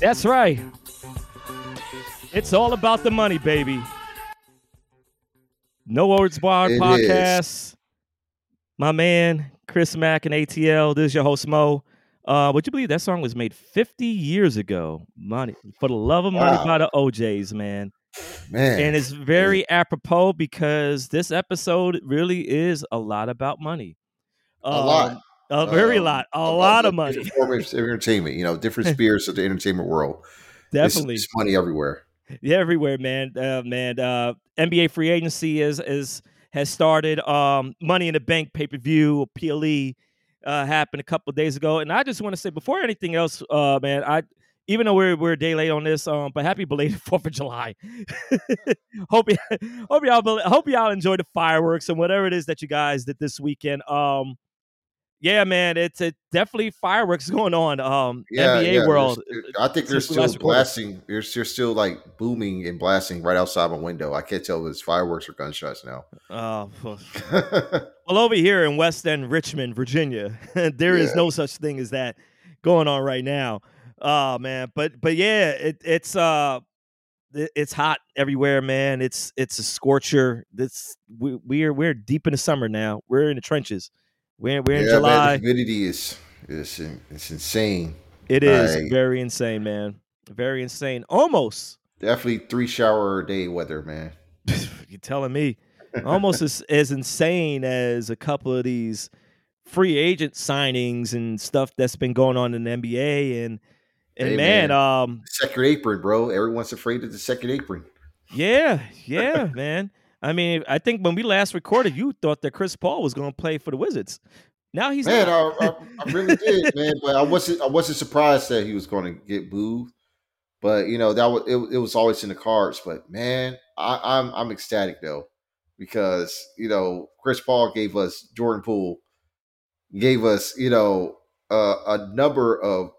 That's right. It's all about the money, baby. No Words Barred It podcast. is. My man, Chris Mack and ATL. This is your host, Moe. Uh, would you believe that song was made 50 years ago? Money for the love of money Wow. by the O'Jays, man. Man. And it's very apropos because this episode really is a lot about money. a lot. Um, A very Um, lot. A lot of money. different forms of entertainment, you know, different spheres of the entertainment world. Definitely. It's, money everywhere. Yeah, everywhere, man. Uh, man, uh, NBA free agency is is has started. Um, Money in the Bank pay per view PLE uh, happened a couple of days ago, and I just want to say before anything else, uh, man, I even though we're we're a day late on this, um, but happy belated Fourth of July. hope y- hope y'all hope y'all enjoy the fireworks and whatever it is that you guys did this weekend. Um, yeah, man, it's it definitely fireworks going on. Um, Yeah, NBA yeah, world. there's- I think they're since we last still blasting. You're, they're still like booming and blasting right outside my window. I can't tell if it's fireworks or gunshots now. Uh, Well, over here in West End, Richmond, Virginia, there is Yeah. no such thing as that going on right now. Oh man, but but yeah, it, it's uh, it- it's hot everywhere, man. It's it's a scorcher. This we, we're we're deep in the summer now. We're in the trenches. We're we're in July. man, the humidity is is it's insane. it is very insane, man. Very insane. Almost. Definitely three shower a day weather, man. You're telling me. Almost as, as insane as a couple of these free agent signings and stuff that's been going on in the NBA and and Hey, man, man. um Second apron, bro. Everyone's afraid of the second apron. yeah, yeah, man. I mean, I think when we last recorded, you thought that Chris Paul was going to play for the Wizards. Now he's Man. I, I, I really did, man. But I wasn't I wasn't surprised that he was going to get booed. But you know that was it, it was always in the cards. But man, I, I'm I'm ecstatic though because you know Chris Paul gave us Jordan Poole, gave us you know uh, a number of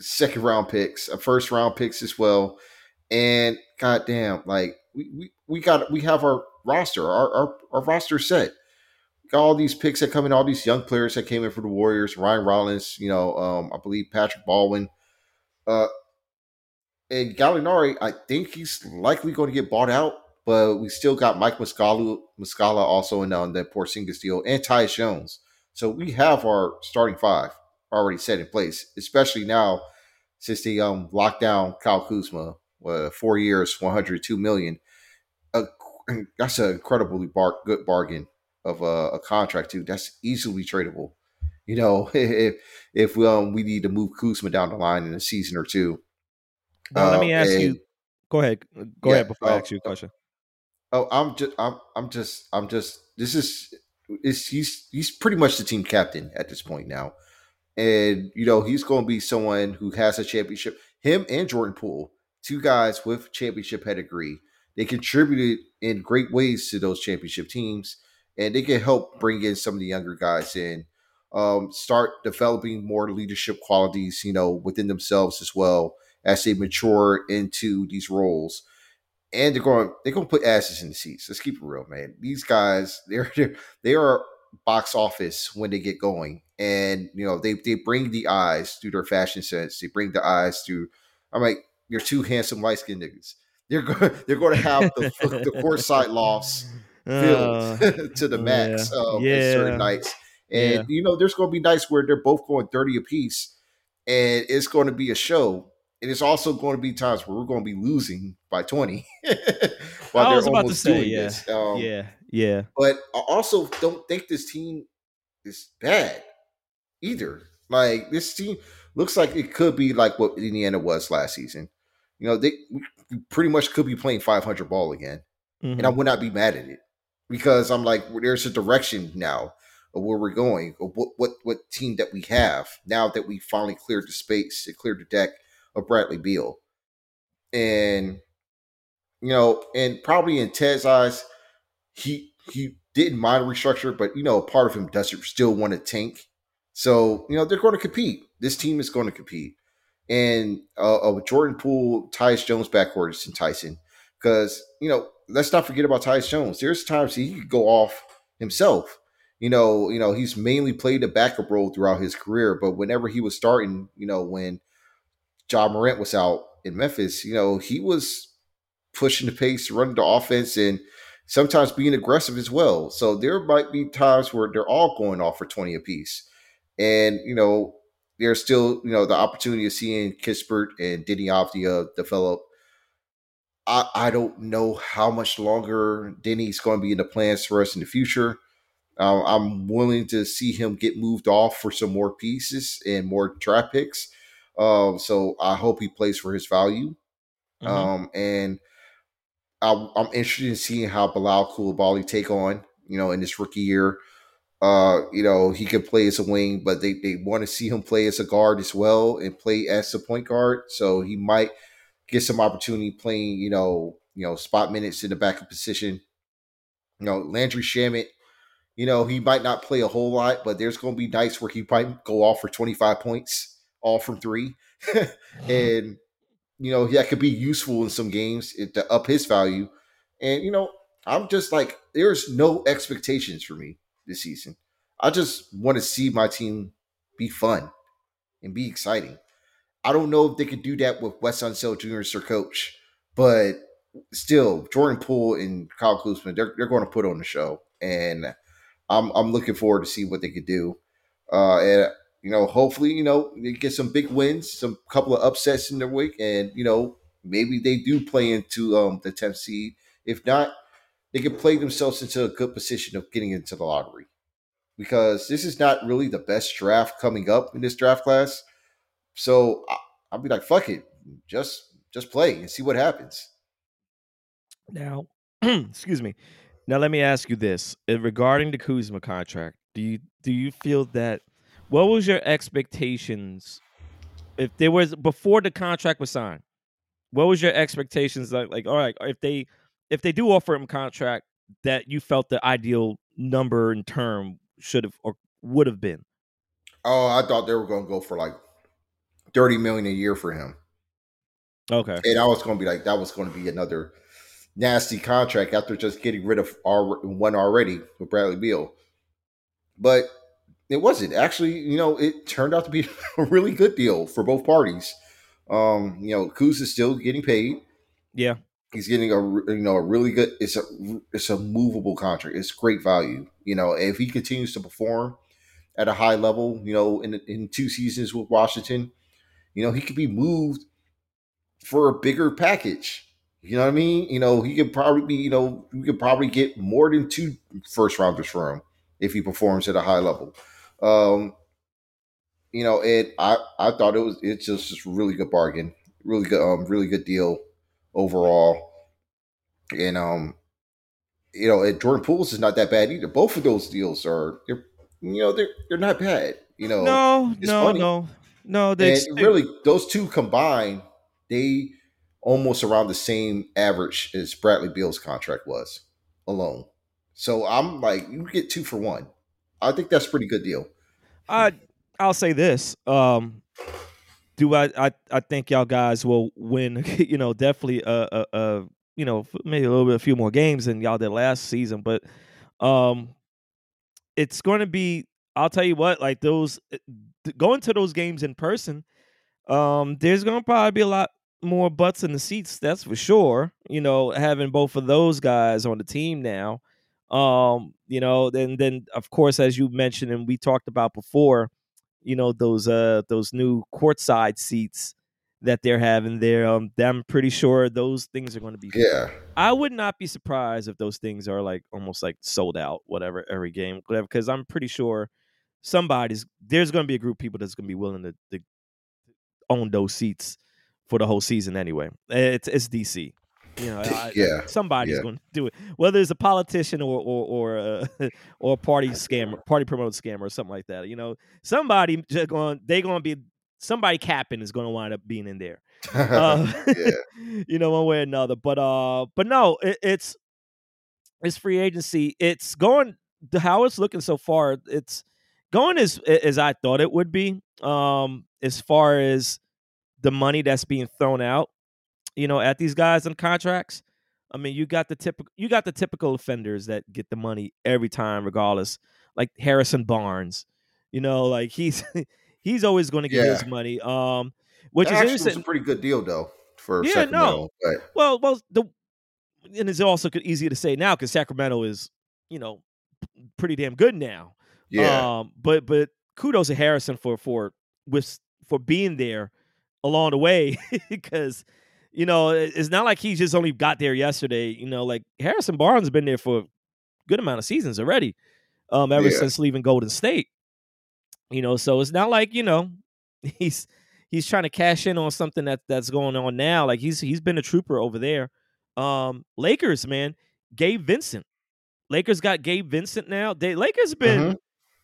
second round picks, a first round picks as well, and goddamn, like we we, we got we have our roster, our our, our roster set got all these picks that come in, all these young players that came in for the Warriors, Ryan Rollins, you know, um, I believe Patrick Baldwin. Uh, and Gallinari, I think he's likely going to get bought out, but we still got Mike Muscala, Muscala also in on that Porzingis deal, and Tyus Jones. So we have our starting five already set in place, especially now since they um locked down Kyle Kuzma, uh, four years, one hundred two million. Uh, that's an incredibly bar- good bargain of a, a contract too. That's easily tradable. You know, if if um, we need to move Kuzma down the line in a season or two. Well, let Uh, me ask you. Go ahead. Go Yeah, ahead before I uh, ask you a question. Oh, I'm just, I'm, I'm just, I'm just. This is, is he's he's pretty much the team captain at this point now, and you know he's going to be someone who has a championship. Him and Jordan Poole, two guys with championship pedigree. They contributed in great ways to those championship teams, and they can help bring in some of the younger guys in, um, start developing more leadership qualities, you know, within themselves as well as they mature into these roles and they're going they're going to put asses in the seats. Let's keep it real, man. These guys, they're, they're they are box office when they get going, and you know they they bring the eyes through their fashion sense. They bring the eyes through. I'm like, you're two handsome light skinned niggas. They're going they're going to have the the courtside lofts Uh, filled to the max yeah. um, Yeah. certain nights. And Yeah. you know, there's going to be nights where they're both going 30 apiece, and it's going to be a show. And it's also going to be times where we're going to be losing by 20 while I they're was about to almost say, doing yeah, this. Um, yeah, yeah. But I also don't think this team is bad either. Like this team looks like it could be like what Indiana was last season. You know, they we pretty much could be playing 500 ball again Mhm. and I would not be mad at it because I'm like, well, there's a direction now of where we're going, of what what what team that we have now that we finally cleared the space, and cleared the deck of Bradley Beal, and you know, and probably in Ted's eyes, he he didn't mind restructure, but you know, a part of him doesn't still want to tank. So you know, they're going to compete. This team is going to compete, and uh, Jordan Poole, Tyus Jones backcourt and Tyson. because you know let's not forget about Tyus Jones. There's times he could go off himself. You know, you know he's mainly played a backup role throughout his career, but whenever he was starting, you know when Ja Morant was out in Memphis, you know, he was pushing the pace, running the offense, and sometimes being aggressive as well. So there might be times where they're all going off for 20 apiece. And, you know, there's still, you know, the opportunity of seeing Kispert and Deni Avdija develop. I, I don't know how much longer Deni's going to be in the plans for us in the future. Uh, I'm willing to see him get moved off for some more pieces and more draft picks. Um, so I hope he plays for his value. Mm-hmm. Um, and I, am interested in seeing how Bilal Coulibaly take on, you know, in this rookie year. Uh, you know, he can play as a wing, but they, they want to see him play as a guard as well and play as a point guard. So he might get some opportunity playing, you know, you know, spot minutes in the backup position. You know, Landry Shamet, you know, he might not play a whole lot, but there's to be nights where he might go off for 25 points, all from three. and you know, that could be useful in some games to up his value. And, you know, I'm just like, there's no expectations for me this season. I just want to see my team be fun and be exciting. I don't know if they could do that with Wes Unseld Jr. as their coach, but still, Jordan Poole and Kyle Kuzma, they're, they're going to put on the show. And I'm, I'm looking forward to see what they could do. Uh, and you know, hopefully, you know, they get some big wins, some couple of upsets in their week, and you know, maybe they do play into um, the 10th seed. If not, they can play themselves into a good position of getting into the lottery. Because this is not really the best draft coming up in this draft class. So I, I'll be like, fuck it. Just just play and see what happens. Now, excuse me. Now let me ask you this. Uh, regarding the Kuzma contract, do you do you feel that what was your expectations if there was before the contract was signed? What was your expectations like? Like, all right, if they if they do offer him a contract that you felt the ideal number and term should have or would have been? Oh, I thought they were going to go for like thirty million a year for him. Okay, and I was going to be like, that was going to be another nasty contract after just getting rid of our one already with Bradley Beal. But it wasn't actually. You know, it turned out to be a really good deal for both parties. Um, you know, Kuz is still getting paid. Yeah, he's getting a you know a really good. It's a it's a movable contract. It's great value. You know, if he continues to perform at a high level, you know, in in two seasons with Washington, you know, he could be moved for a bigger package. You know what I mean? You know, he could probably be, you know, we could probably get more than two first rounders for him if he performs at a high level. Um, you know, it I I thought it was it's just just really good bargain, really good um really good deal overall. And um, you know, and Jordan Poole's is not that bad either. Both of those deals are they're you know they're they're not bad. You know, no, no, funny. no, no. They and really those two combined, they almost around the same average as Bradley Beal's contract was alone. So I'm like, you get two for one. I think that's a pretty good deal. I I'll say this. Um, do I, I I think y'all guys will win? You know, definitely a, a you know maybe a little bit a few more games than y'all did last season, but um, it's going to be. I'll tell you what, like those eh, going to those games in person, um, there's going to probably be a lot more butts in the seats. That's for sure. You know, having both of those guys on the team now. Um, you know, then then of course, as you mentioned and we talked about before, you know those uh those new courtside seats that they're having there. Um, I'm pretty sure those things are going to be. Yeah. I would not be surprised if those things are like almost like sold out, whatever, every game, whatever. Because I'm pretty sure somebody's there's going to be a group of people that's going to be willing to, to own those seats for the whole season anyway. It's it's DC. You know, I, yeah, somebody's yeah. going to do it. Whether it's a politician or or or uh, or a party scammer, party promoted scammer, or something like that. You know, somebody just going. They going to be somebody capping is going to wind up being in there. Uh, you know, one way or another. But uh, but no, it, it's it's free agency. It's going how it's looking so far. It's going as as I thought it would be. Um, as far as the money that's being thrown out you know, at these guys on contracts. I mean, you got the typical you got the typical offenders that get the money every time, regardless. Like Harrison Barnes, you know, like he's he's always going to get yeah. his money. Um, which That is interesting. a pretty good deal though for Yeah, Sacramento. But Well, well, the and it's also easier to say now because Sacramento is, you know, pretty damn good now. yeah, Um, but but kudos to Harrison for for with for being there along the way because you know it's not like he just only got there yesterday. You know, like Harrison Barnes has been there for a good amount of seasons already. Um, ever Yeah. since leaving Golden State. You know, so it's not like you know he's he's trying to cash in on something that that's going on now. Like he's he's been a trooper over there. Um, Lakers, man, Gabe Vincent. Lakers got Gabe Vincent now. They Lakers been Mhm.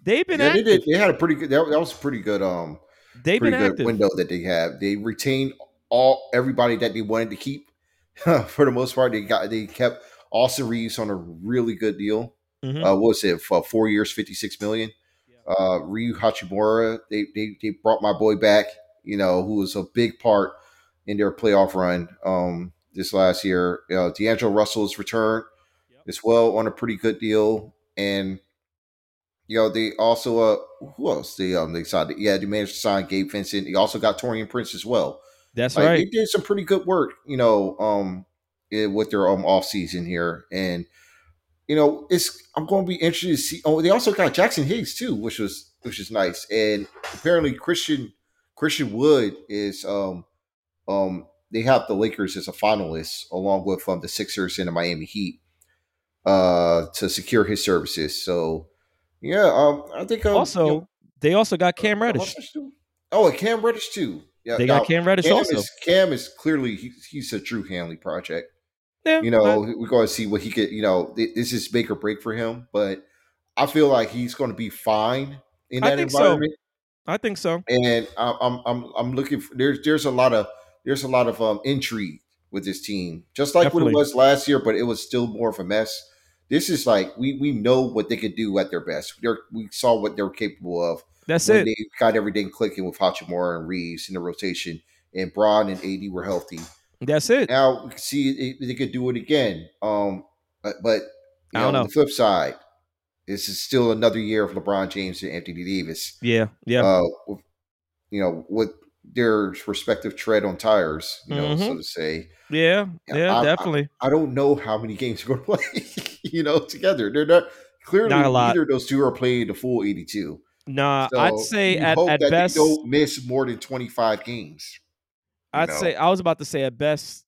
they've been yeah, they did. They had a pretty good. That, that was pretty good. Um, They've been pretty good active. window that they have. They retained all everybody that they wanted to keep. for the most part, they got they kept Austin Reaves on a really good deal. Mhm. Uh, what was it for four years, fifty six million? Uh, Rui Hachimura, they, they they brought my boy back. You know, who was a big part in their playoff run um, this last year. You know, D'Angelo Russell's return Yep. as well on a pretty good deal, and you know they also uh who else they um they signed yeah they managed to sign Gabe Vincent. They also got Taurean Prince as well. That's Like, right. They did some pretty good work, you know, um, eh, with their um off season here, and you know, it's I'm going to be interested to see. Oh, they also got Jaxson Hayes too, which was which is nice, and apparently Christian Christian Wood is um um they have the Lakers as a finalist along with um the Sixers and the Miami Heat uh to secure his services. So yeah, um I think um, also, you know, they also got Cam Reddish. what's this too? Oh, and Cam Reddish too. Yeah, They got now, Cam Reddish Cam also. is Cam is clearly he, he's a Drew Hanley project. yeah, You know, we're going to see what he could. You know, this is make or break for him, but I feel like he's going to be fine in I that think environment. I, I think so. And I- I'm I'm I'm looking for there's there's a lot of there's a lot of um intrigue with this team, just like what it was last year, but it was still more of a mess. This is like we we know what they could do at their best. They're, we saw what they're capable of That's it. they got everything clicking with Hachimura and Reaves in the rotation, and Bron and AD were healthy. That's it. Now we can see they could do it again. Um, but, but you I know, know. the flip side, this is still another year of LeBron James and Anthony Davis. Yeah, yeah. Uh, with, you know, with their respective tread on tires, you know, so Mhm. to say. yeah, yeah, I- I- definitely. I don't know how many games they're going to play, you know, together. They're not clearly Not a lot. neither of those two are playing the full eighty-two. Nah, So I'd say at, at best, they don't miss more than twenty-five games. I'd know. say I was about to say at best,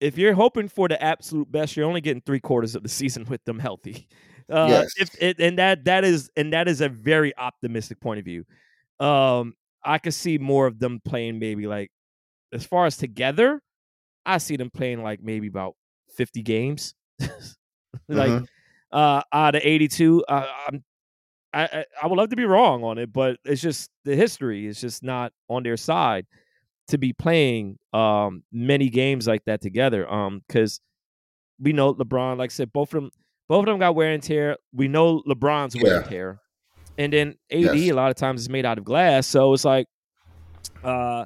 if you're hoping for the absolute best, you're only getting three quarters of the season with them healthy. Uh, Yes. if it, and that that is and that is a very optimistic point of view. Um, I could see more of them playing maybe like as far as together, I see them playing like maybe about 50 games. like Mhm. uh out of 82 uh, I'm I, I I would love to be wrong on it, but it's just the history is just not on their side to be playing um many games like that together. Um, because we know LeBron, like I said, both of them both of them got wear and tear. We know LeBron's wear and tear. And then AD Yes. a lot of times is made out of glass. So it's like uh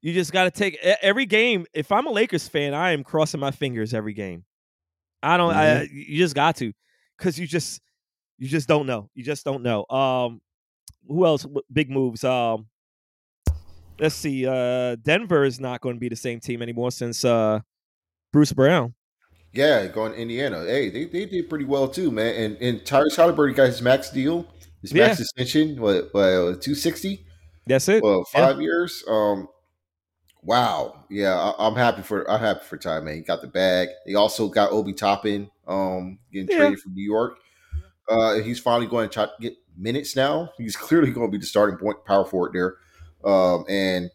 you just gotta take every game. If I'm a Lakers fan, I am crossing my fingers every game. I don't Mm-hmm. you just got to because you just you just don't know. You just don't know. Um who else big moves? Um let's see. Uh Denver is not going to be the same team anymore since uh Bruce Brown. Yeah, going to Indiana. Hey, they, they did pretty well too, man. And and Tyrese Halliburton got his max deal, his max extension, what, what two sixty? That's it. Well, Yeah. five years. Um, wow. Yeah, I, I'm happy for I'm happy for Ty, man. He got the bag. He also got Obi Toppin, um, getting Yeah. traded from New York. Uh, he's finally going to try to get minutes now. He's clearly going to be the starting point power forward there, um, and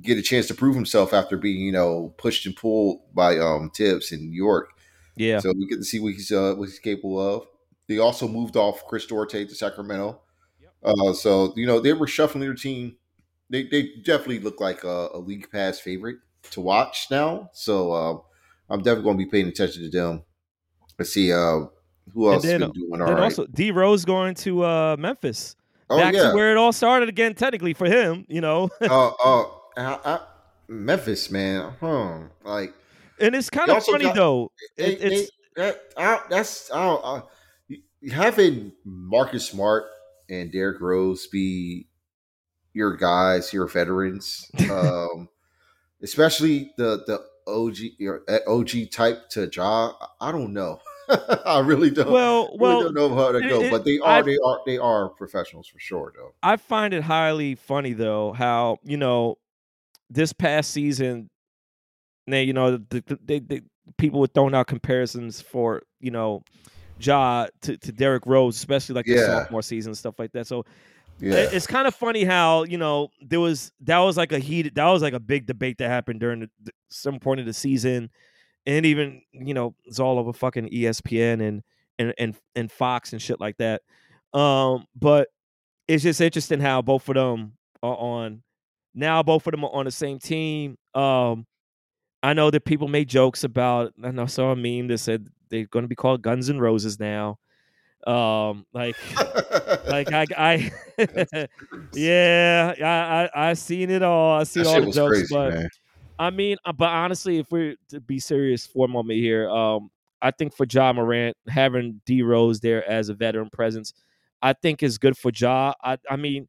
get a chance to prove himself after being you know pushed and pulled by um Thibs in New York. Yeah. So we get to see what he's uh, what he's capable of. They also moved off Chris Duarte to Sacramento. Uh, so you know they were shuffling their team. They they definitely look like a, a league pass favorite to watch now. So um, I'm definitely going to be paying attention to them. Let's see uh, who And else then- been doing all then right. also D Rose going to uh Memphis. oh Back yeah, to where it all started again, technically for him, you know. uh, uh, I, I, Memphis man, huh? Like and it's kind of funny got- though. they, It, it's that, I, that's I don't, I, having Marcus Smart and Derrick Rose be your guys, your veterans, um, especially the the OG your OG type to Ja. I don't know. I really don't. Well, really well, don't know how to go, it- but they are I- they are they are professionals for sure, though. I find it highly funny though how you know this past season, they you know the, the, they, people were throwing out comparisons for you know Ja to, to Derrick Rose, especially like the Yeah. sophomore season and stuff like that. So Yeah, it's kind of funny how you know there was that was like a heated that was like a big debate that happened during the, the- some point of the season, and even you know it's all over fucking ESPN and and and and Fox and shit like that. Um, but it's just interesting how both of them are on now. Both of them are on the same team. Um, I know that people made jokes about. I know I saw a meme that said they're going to be called Guns and Roses now. Um, like like I, I yeah, I, I I seen it all. I that all the jokes, crazy, but man. I mean, uh, but honestly, if we're to be serious for a moment here, um, I think for Ja Morant having D Rose there as a veteran presence, I think is good for Ja. I, I mean,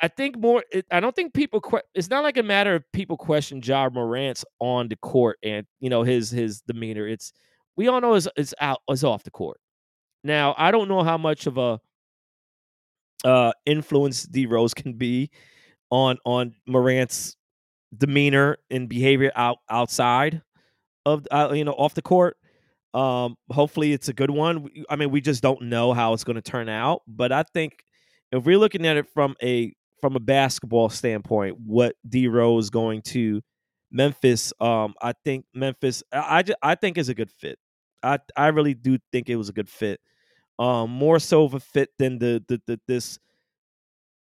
I think more. It, I don't think people. Que- it's not like a matter of people question Ja Morant's on the court and you know his his demeanor. It's we all know is is out is off the court. Now I don't know how much of a uh influence D Rose can be on on Morant's demeanor and behavior out outside of uh, you know off the court. Um, hopefully it's a good one. I mean, we just don't know how it's going to turn out, but I think if we're looking at it from a from a basketball standpoint, what D Rose going to Memphis, um, I think Memphis, I I, I think is a good fit. I I really do think it was a good fit. Um, more so of a fit than the the, the this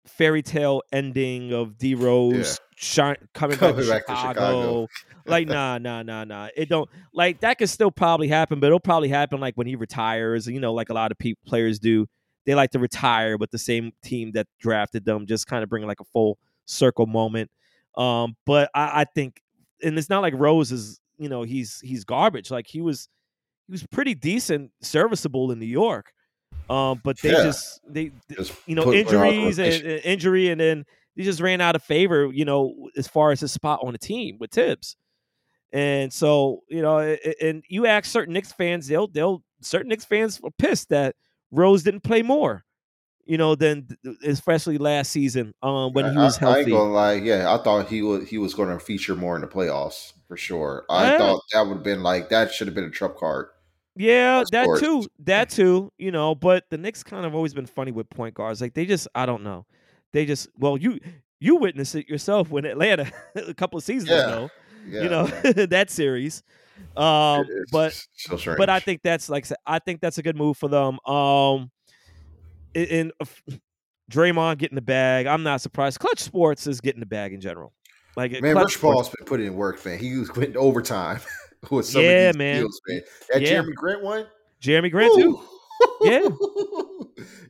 fairy tale ending of D Rose shine, coming, back, Coming to, back to Chicago. Chicago. like nah, nah, nah, nah. It don't like that could still probably happen, but it'll probably happen like when he retires. You know, like a lot of people players do. They like to retire with the same team that drafted them, just kind of bring like a full circle moment. Um, but I, I think, and it's not like Rose is, you know, he's he's garbage. Like he was, he was pretty decent, serviceable in New York. Um, but they Yeah. just they Just you know put- put her out of injuries and, injury, and then he just ran out of favor. You know, as far as his spot on the team with Thibs, and so you know, and you ask certain Knicks fans, they'll they'll certain Knicks fans are pissed that Rose didn't play more. You know, than especially last season um, when he was I, I ain't healthy. gonna lie. Yeah, I thought he was he was going to feature more in the playoffs for sure. I Yeah. thought that would have been like that should have been a trump card. Yeah, that course. too. That too. You know, but the Knicks kind of always been funny with point guards. Like they just, I don't know. They just, well, you you witnessed it yourself when Atlanta a couple of seasons Yeah. ago. Yeah, you know man. that series. Um, but so but I think that's like I think that's a good move for them. Um, in, in Draymond getting the bag, I'm not surprised. Clutch Sports is getting the bag in general. Like man, Clutch Rich Paul's been putting in work, man. He was went overtime with some Yeah, of these man. deals, man. That Yeah. Jerami Grant one, Jerami Grant too. Yeah.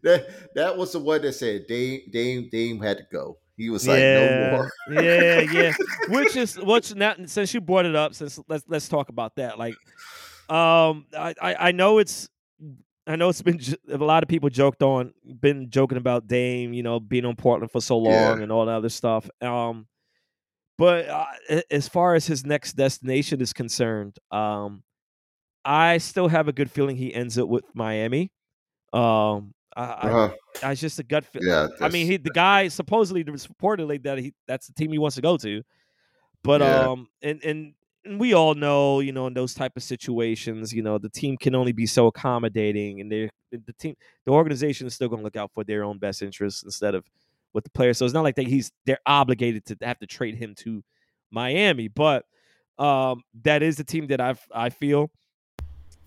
that that was the one that said Dame Dame Dame had to go. He was like, yeah, no more. yeah, yeah. Which is which now since you brought it up, since let's let's talk about that. Like, um, I I, I know it's. I know it's been a lot of people joked on, been joking about Dame, you know, being on Portland for so long Yeah. and all that other stuff. Um, but uh, as far as his next destination is concerned, um, I still have a good feeling he ends up with Miami. Um, I, I, Uh-huh. I it's just a gut feel. Yeah, I mean, he the guy supposedly reportedly that he that's the team he wants to go to, but Yeah. um, and and and we all know, you know, in those type of situations, you know, the team can only be so accommodating, and they the team, the organization is still going to look out for their own best interests instead of what the player. So it's not like that he's they're obligated to have to trade him to Miami, but um, that is the team that I I feel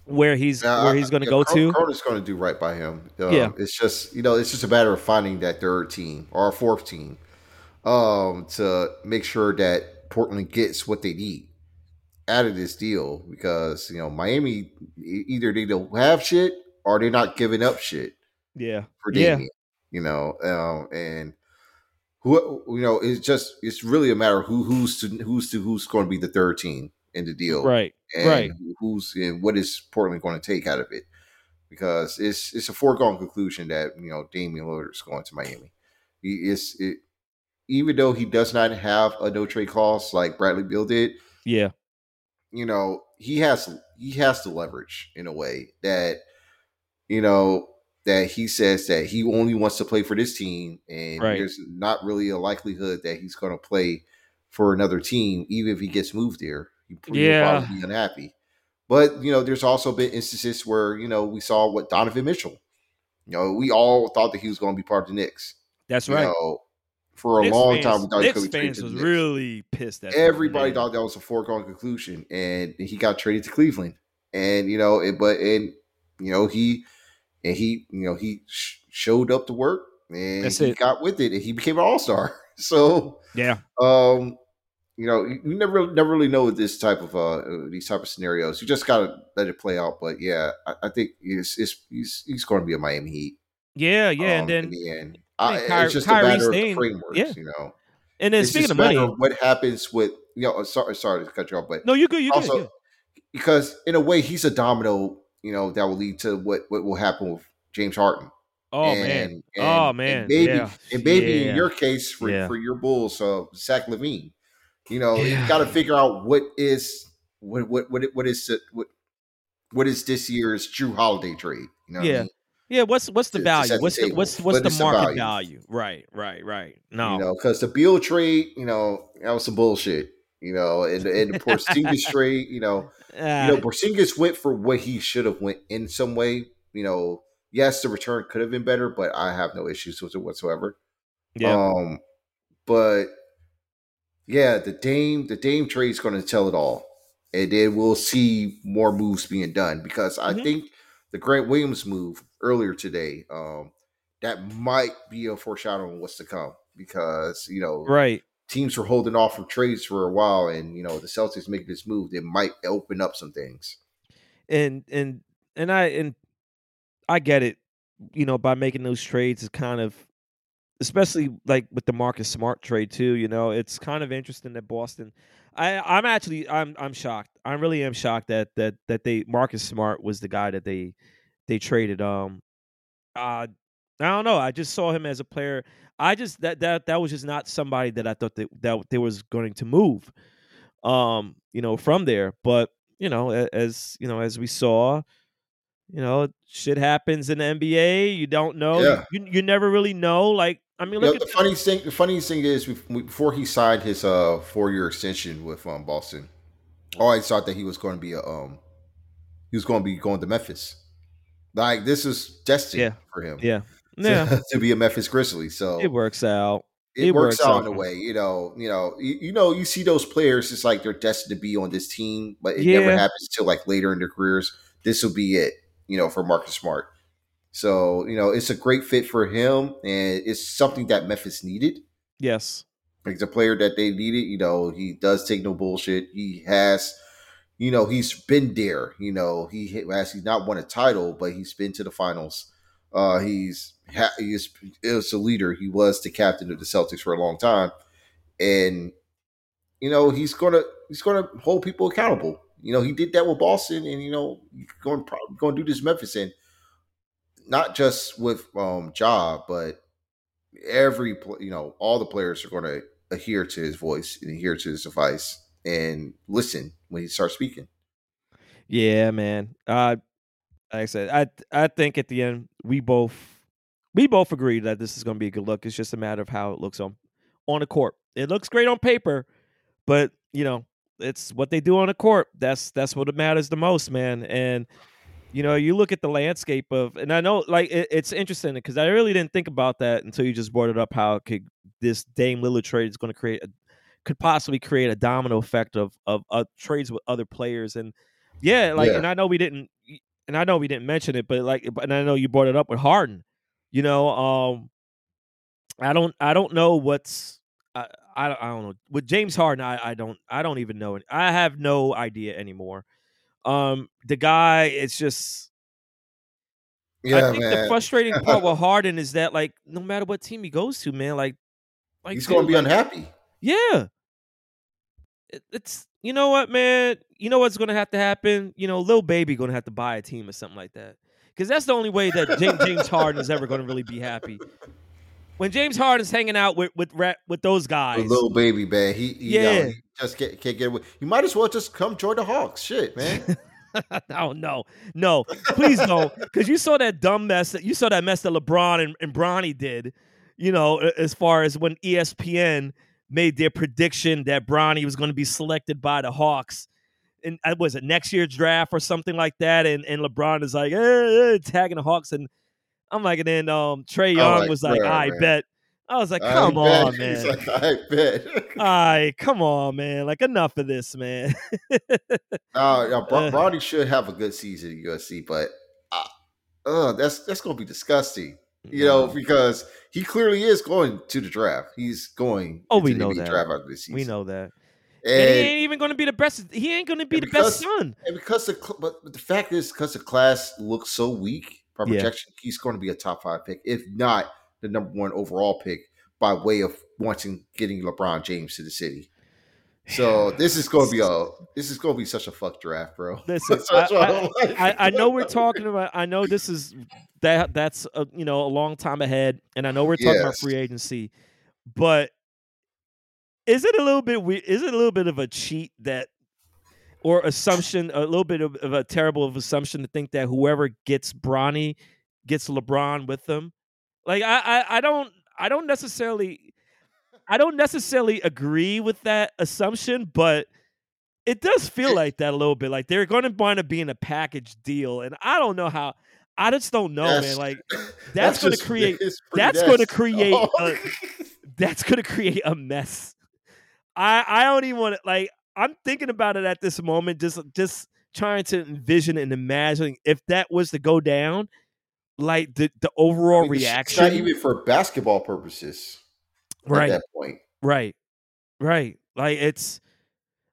where he's Yeah, where he's going to yeah, go to. Cronin's going to do right by him. Um, Yeah. it's just you know it's just a matter of finding that third team or a fourth team um, to make sure that Portland gets what they need out of this deal because you know Miami either they don't have shit or they're not giving up shit Yeah, for Yeah. You know, um, and who you know it's just it's really a matter of who who's to who's to who's going to be the third team in the deal right, and right. who's and what is Portland going to take out of it? Because it's it's a foregone conclusion that you know Damian Lillard is going to Miami. He is it. even though he does not have a no trade clause like Bradley Beal did, Yeah. you know, he has he has to leverage in a way that you know that he says that he only wants to play for this team, and Right. there's not really a likelihood that he's going to play for another team, even if he gets moved there. He Yeah. probably be unhappy. But you know, there's also been instances where you know we saw what Donovan Mitchell. You know, we all thought that he was going to be part of the Knicks. That's You right. know, for a Knicks long fans, time, we thought he Knicks could be fans was Knicks. really pissed at that, Everybody thought that was a foregone conclusion, and he got traded to Cleveland. And you know, it, but and you know he and he you know he sh- showed up to work and That's he it. got with it, and he became an all star. So Yeah. um, you know, you never never really know with this type of uh these type of scenarios. You just gotta let it play out. But yeah, I, I think it's, it's he's he's going to be a Miami Heat. Yeah, yeah, um, and then in the end, I I, think Ky- it's just a matter of frameworks. yeah. You know, and then it's speaking of money, what happens with you know. Sorry, sorry to cut you off, but no, you good, you good. also good. because in a way he's a domino. You know that will lead to what what will happen with James Harden. Oh and, man, and- oh and man, maybe yeah. and maybe Yeah. in your case for, Yeah. for your Bulls, uh, Zach LaVine. You know, Yeah. you got to figure out what is what what what what is what what is this year's Jrue Holiday trade. You know, what I Yeah. mean? Yeah, what's what's the to- to value? set the What's the table. what's what's What the market value? value? Right, right, right. No, You know, because the Beal trade, you know, that was some bullshit. You know, and and the Porzingis trade, you know, you know, Porzingis went for what he should have went in some way. You know, yes, the return could have been better, but I have no issues with it whatsoever. yeah, Um, but yeah, the Dame, the Dame trade is going to tell it all, and then we'll see more moves being done because I Mhm. think the Grant Williams move earlier today, um, that might be a foreshadowing of what's to come because you know right. Teams were holding off from trades for a while, and you know the Celtics making this move, it might open up some things. And and and I and I get it. You know, by making those trades is kind of, especially like with the Marcus Smart trade too. You know, it's kind of interesting that Boston. I I'm actually I'm I'm shocked. I really am shocked that that that they Marcus Smart was the guy that they they traded. Um, uh, I don't know. I just saw him as a player. I just that that that was just not somebody that I thought that that they was going to move. Um, you know, from there, but you know, as you know, as we saw, you know, shit happens in the NBA. You don't know. Yeah. You you never really know. Like I mean, You know, look the at funniest thing, the funniest thing is before he signed his uh four year extension with um Boston, I always thought that he was going to be a um he was going to be going to Memphis. Like this is destiny Yeah. for him. yeah, yeah. to be a Memphis Grizzly. So It works out. it, it works, works out out in a way. You know, you know, you, you know, you see those players. It's like they're destined to be on this team, but it never happens until like later in their careers. This will be it. You know, for Marcus Smart. So you know, it's a great fit for him, and it's something that Memphis needed. Yes. He's a player that they needed. You know, he does take no bullshit. He has, you know, he's been there. You know, he has he's not won a title, but he's been to the finals. Uh, he's he is, is a leader. He was the captain of the Celtics for a long time, and you know he's gonna he's gonna hold people accountable. You know, he did that with Boston, and you know, going going to do this Memphis, and not just with um Job, but every you know all the players are going to adhere to his voice and adhere to his advice and listen when he starts speaking. Yeah, man. Uh, like I said, I I think at the end we both we both agree that this is going to be a good look. It's just a matter of how it looks on on the court. It looks great on paper, but you know it's what they do on the court. That's that's what matters the most, man. And you know, you look at the landscape of, and I know like it, it's interesting because I really didn't think about that until you just brought it up. How could this Dame Lillard trade is going to create a could possibly create a domino effect of of uh, trades with other players and yeah, like Yeah. and I know we didn't and I know we didn't mention it, but like and I know you brought it up with Harden. You know, um I don't I don't know what's I I, I don't know with James Harden. I, I don't I don't even know. I have no idea anymore. Um, the guy, it's just Yeah, I think the frustrating part with Harden is that like no matter what team he goes to, man, like like He's going to be like, unhappy. yeah. It, it's you know what, man. You know what's gonna have to happen. You know, little Baby gonna have to buy a team or something like that. Because that's the only way that James, James Harden is ever gonna really be happy. when James Harden's hanging out with with with those guys. little baby man. He, he know, Yeah. he just get, can't get away. You might as well just come join the Hawks. Shit, man. oh no, no, please don't, because you saw that dumb mess that you saw that mess that LeBron and, and Bronny did. You know, as far as when ESPN made their prediction that Bronny was going to be selected by the Hawks. And uh, was it next year's draft or something like that? And and LeBron is like, eh, eh, tagging the Hawks, and I'm like, and then um Trae Young like, was like, bruh, I man. bet. I was like, I come bet. on, He's man. like, I bet. All come on, man. Like enough of this, man. Uh, yeah, Bro- Uh. Bronny should have a good season at USC, but uh, uh, that's that's going to be disgusting. You know, because he clearly is going to the draft. He's going. Oh, we know that. draft after this season. we know that. And, And, he ain't even going to be the best. He ain't going to be the best son. and because the but, the fact is, because the class looks so weak by Yeah. projection, he's going to be a top five pick, if not the number one overall pick, by way of wanting getting LeBron James to the city. So this is going to be a this is going to be such a fuck draft, bro. Listen, what I- like. I, I know we're talking about. I know this is that that's a, you know a long time ahead, and I know we're talking about free agency, but is it a little bit weird? Is it a little bit of a cheat that, or assumption, a little bit of, of a terrible of assumption to think that whoever gets Bronny gets LeBron with them? Like I, I, I don't, I don't necessarily, I don't necessarily agree with that assumption, but it does feel like that a little bit. Like they're going to wind up being a package deal, and I don't know how. I just don't know, That's- man. Like that's gonna create- that's gonna create Oh. a- that's going to create a mess. I I don't even want to like. I'm thinking about it at this moment, just just trying to envision and imagine if that was to go down, like the the overall I mean, reaction. Not even for basketball purposes. right, At that point. right, right. Like it's.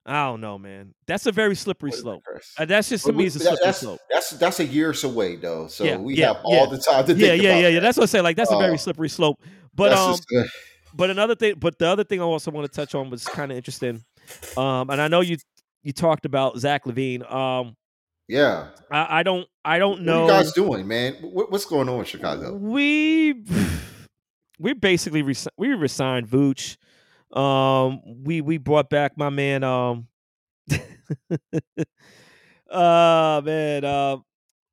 I don't know, man. That's a very slippery What slope. Uh, that's just to But me is a slippery that's, slope. that's that's a years away though. So Yeah, we yeah, have all yeah. the time to think Yeah, yeah, yeah, yeah. that. That's what I say. Like that's a very Uh, slippery slope. But um, uh, but another thing, but the other thing I also want to touch on was kind of interesting. Um, and I know you you talked about Zach LaVine. Um, yeah. I, I don't I don't What know. are you guys doing, man? What, what's going on in Chicago? We we basically we resigned Vooch. Um, we we brought back my man. Um, uh man. Uh,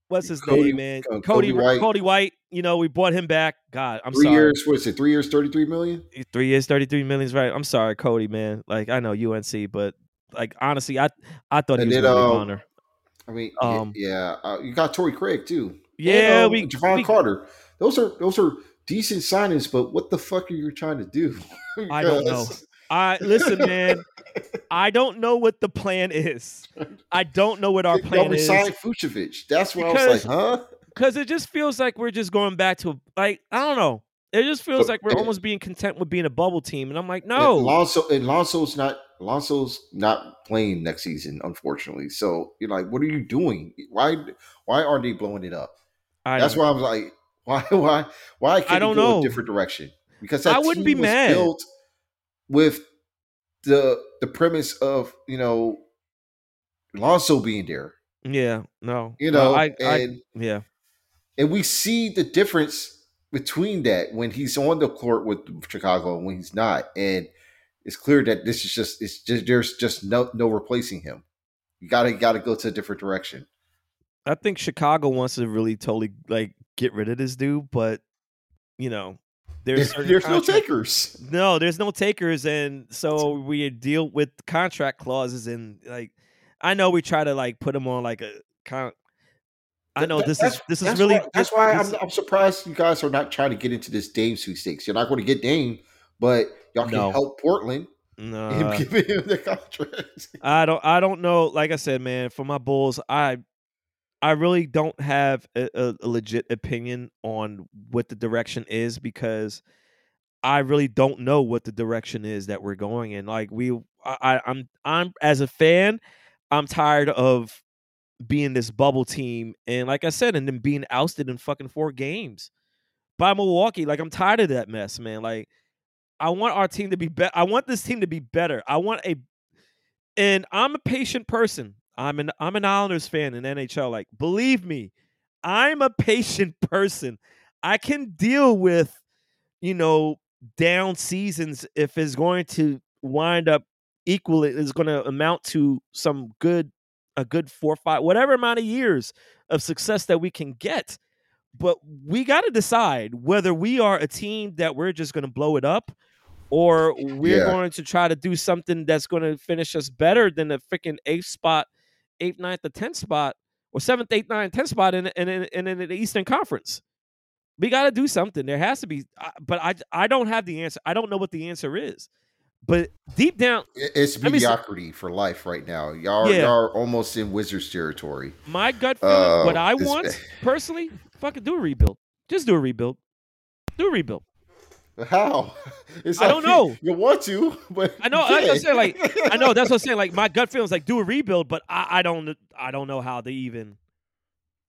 what's his Coby- name, man? uh, Coby Coby White. Coby White. You know, we brought him back. God, I'm three sorry. years. What is it? Three years, thirty-three million. three years, thirty three million is right. I'm sorry, Coby, man. Like I know UNC, but like honestly, I I thought he And was then, gonna be a um. I mean, Um, yeah. Uh, you got Torrey Craig too. Yeah, and, um, we, Javon we- Carter. Those are those are decent signings, but what the fuck are you trying to do? I don't know. I listen, man. I don't know what the plan is. I don't know what our plan is resigned Vucevic. That's why I was like, huh? Because it just feels like we're just going back to like I don't know. It just feels like we're eh, almost being content with being a bubble team, and I'm like, And no, Alonso and eh, Alonso's not Alonso's not playing next season, unfortunately. So you're like, what are you doing? Why why aren't they blowing it up? I That's why I'm like, why why why can't I don't you go know. a different direction? Because that I wouldn't team be was mad. built with the the premise of you know Alonso being there, yeah, no, you know, I, I, and yeah, and we see the difference between that when he's on the court with Chicago and when he's not, and it's clear that this is just it's just there's just no no replacing him. You gotta gotta go to a different direction. I think Chicago wants to really totally like get rid of this dude, but you know, there's There's, there's no takers. No, there's no takers, and so we deal with contract clauses and like I know we try to like put them on like a con. I know this that's- is this is really why, that's this- why I'm, I'm surprised you guys are not trying to get into this Dame sweepstakes. You're not going to get Dame, but y'all can No. help Portland Nah, and give him the contract. I don't I don't know. Like I said, man, for my Bulls, I I really don't have a, a, a legit opinion on what the direction is because I really don't know what the direction is that we're going in. Like we, I- I'm I'm as a fan, I'm tired of being this bubble team and like I said, and then being ousted in fucking four games by Milwaukee. Like I'm tired of that mess, man. Like I want our team to be better. I want this team to be better. I want a and I'm a patient person. I'm an I'm an Islanders fan in NHL. Like, believe me, I'm a patient person. I can deal with you know, down seasons if it's going to wind up equal is going to amount to some good a good four five whatever amount of years of success that we can get but we got to decide whether we are a team that we're just going to blow it up or we're Yeah. going to try to do something that's going to finish us better than the freaking eighth spot eighth ninth or tenth spot or seventh eighth ninth tenth spot in in, in, in, in the eastern conference we got to do something. There has to be, uh, but I I don't have the answer. I don't know what the answer is. But deep down, It's me mediocrity for life right now. Y'all, Yeah. y'all are almost in Wizards territory. my gut feeling, Uh, what I want personally, fucking do a rebuild. Just do a rebuild. Do a rebuild. How? It's I don't know. You, want to, but I know. That's what I'm saying. Like. I know. That's what I'm saying. Like my gut feelings, like do a rebuild, but I, I don't. I don't know how they even.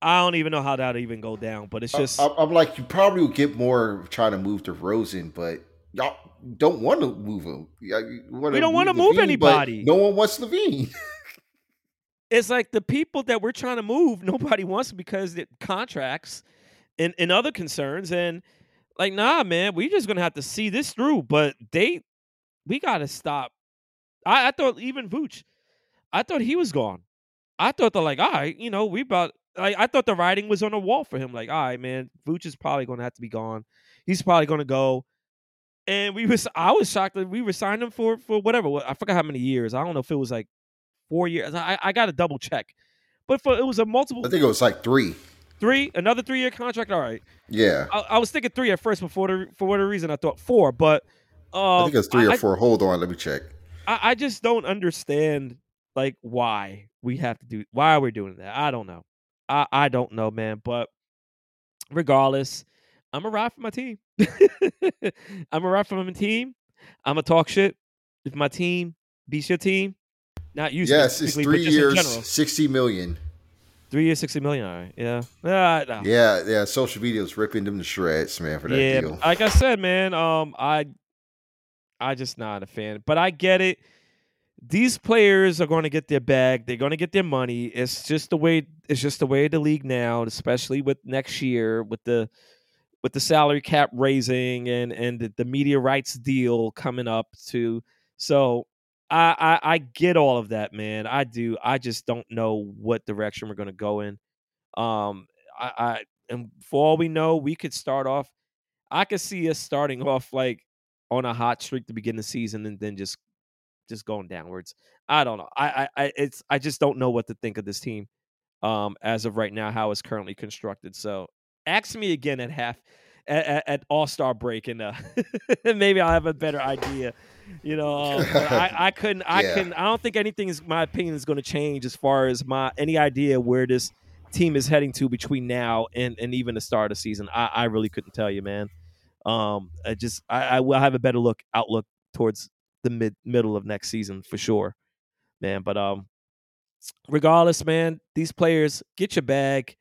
I don't even know how that even go down. But it's just. I, am like, you probably will get more trying to move DeRozan, but y'all don't want to move him. Yeah, you wanna We don't wanna move LaVine, anybody. No one wants LaVine. it's like the people that we're trying to move, nobody wants because it contracts and, and other concerns. And like, nah, man, we're just gonna have to see this through. But they we gotta stop. I, I thought even Vooch, I thought he was gone. I thought they're like, all right, you know, we about like I thought the writing was on the wall for him. Like, all right, man, Vooch is probably gonna have to be gone. He's probably gonna go. And we was I was shocked that we were signed him for for whatever. I forgot how many years. I don't know if it was like four years. I I got to double check. But for it was a multiple I think it was like three. three, another three year contract. All right, Yeah, I, I was thinking three at first, before the for whatever reason I thought four. But uh, I think it's three I, or four. Hold on, let me check. I, I just don't understand like why we have to do why we're doing that. I don't know. I I don't know, man. But regardless, I'm a ride for my team. I'm a ride for my team. I'm a talk shit if my team beats your team. Not you Yes, it's three years, sixty million. Three years, sixty million. All right, yeah, uh, no. Yeah, yeah. Social media is ripping them to shreds, man, for that yeah. deal. Like I said, man, um, I, I just not a fan, but I get it. These players are going to get their bag. They're going to get their money. It's just the way. It's just the way of the league now, especially with next year with the with the salary cap raising and and the, the media rights deal coming up too. So I, I I get all of that, man. I do. I just don't know what direction we're to go in. Um, I, I and for all we know, we could start off. I could see us starting off like on a hot streak to begin the season and then just just going downwards. I don't know. I I, I it's I just don't know what to think of this team um as of right now how it's currently constructed. So ask me again at half at, at, at All Star break and uh maybe I'll have a better idea. You know, um, I I couldn't I Yeah. couldn't I don't think anything is my opinion is going to change as far as my any idea where this team is heading to between now and and even the start of the season. I I really couldn't tell you, man. Um, I just I, I will have a better look outlook towards the mid middle of next season for sure, man. But um, regardless, man, these players get your bag.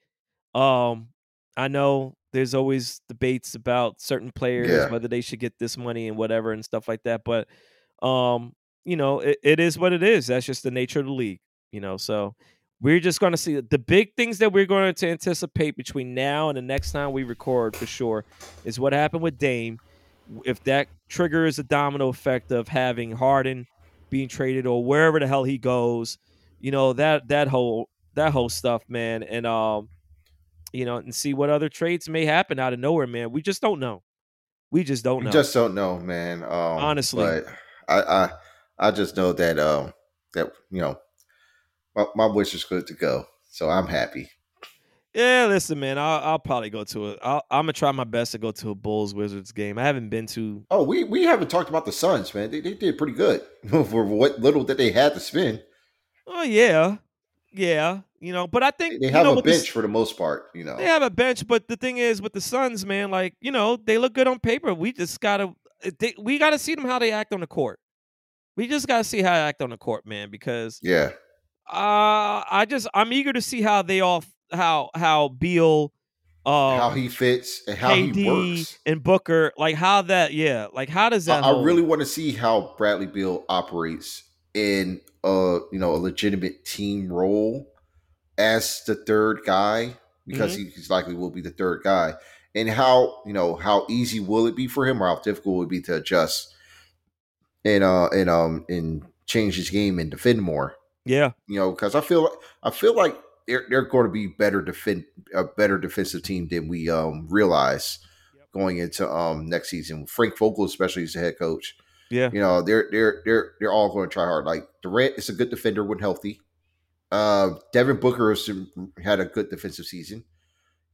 Um, I know there's always debates about certain players Yeah. whether they should get this money and whatever and stuff like that, but um, you know, it, it is what it is. That's just the nature of the league, you know. So we're just going to see the big things that we're going to anticipate between now and the next time we record for sure is what happened with Dame. If that triggers a domino effect of having Harden being traded or wherever the hell he goes, you know that that whole that whole stuff, man, and um, you know, and see what other trades may happen out of nowhere, man. We just don't know. We just don't know. We just don't know, man. Um, Honestly. but I, I, I just know that um, that you know, my, my wish is good to go, so I'm happy. Yeah, listen, man. I'll, I'll probably go to it. I'll, I'm gonna try my best to go to a Bulls Wizards game. I haven't been to. Oh, we we haven't talked about the Suns, man. They, they did pretty good for what little that they had to spend. Oh yeah, yeah. You know, but I think They you have know, a with the bench for the most part, you know. They have a bench, but the thing is with the Suns, man, like you know, they look good on paper. We just gotta, they, we gotta see them how they act on the court. We just gotta see how they act on the court, man, because Yeah, uh, I just I'm eager to see how they all how how Beal, uh, how he fits and how KD he works. and Booker, like how that, yeah, like how does that? I hold? really want to see how Bradley Beal operates in a you know a legitimate team role as the third guy because Mm-hmm. he's likely will be the third guy. and how you know how easy will it be for him, or how difficult will it be to adjust and uh and um and change his game and defend more. Yeah, You know, because I feel I feel like they're they're going to be better defend a better defensive team than we um realize going into um next season. Frank Vogel, especially as the head coach. yeah, You know, they're they're they're they're all going to try hard. Like Durant is a good defender when healthy. Uh, Devin Booker has had a good defensive season.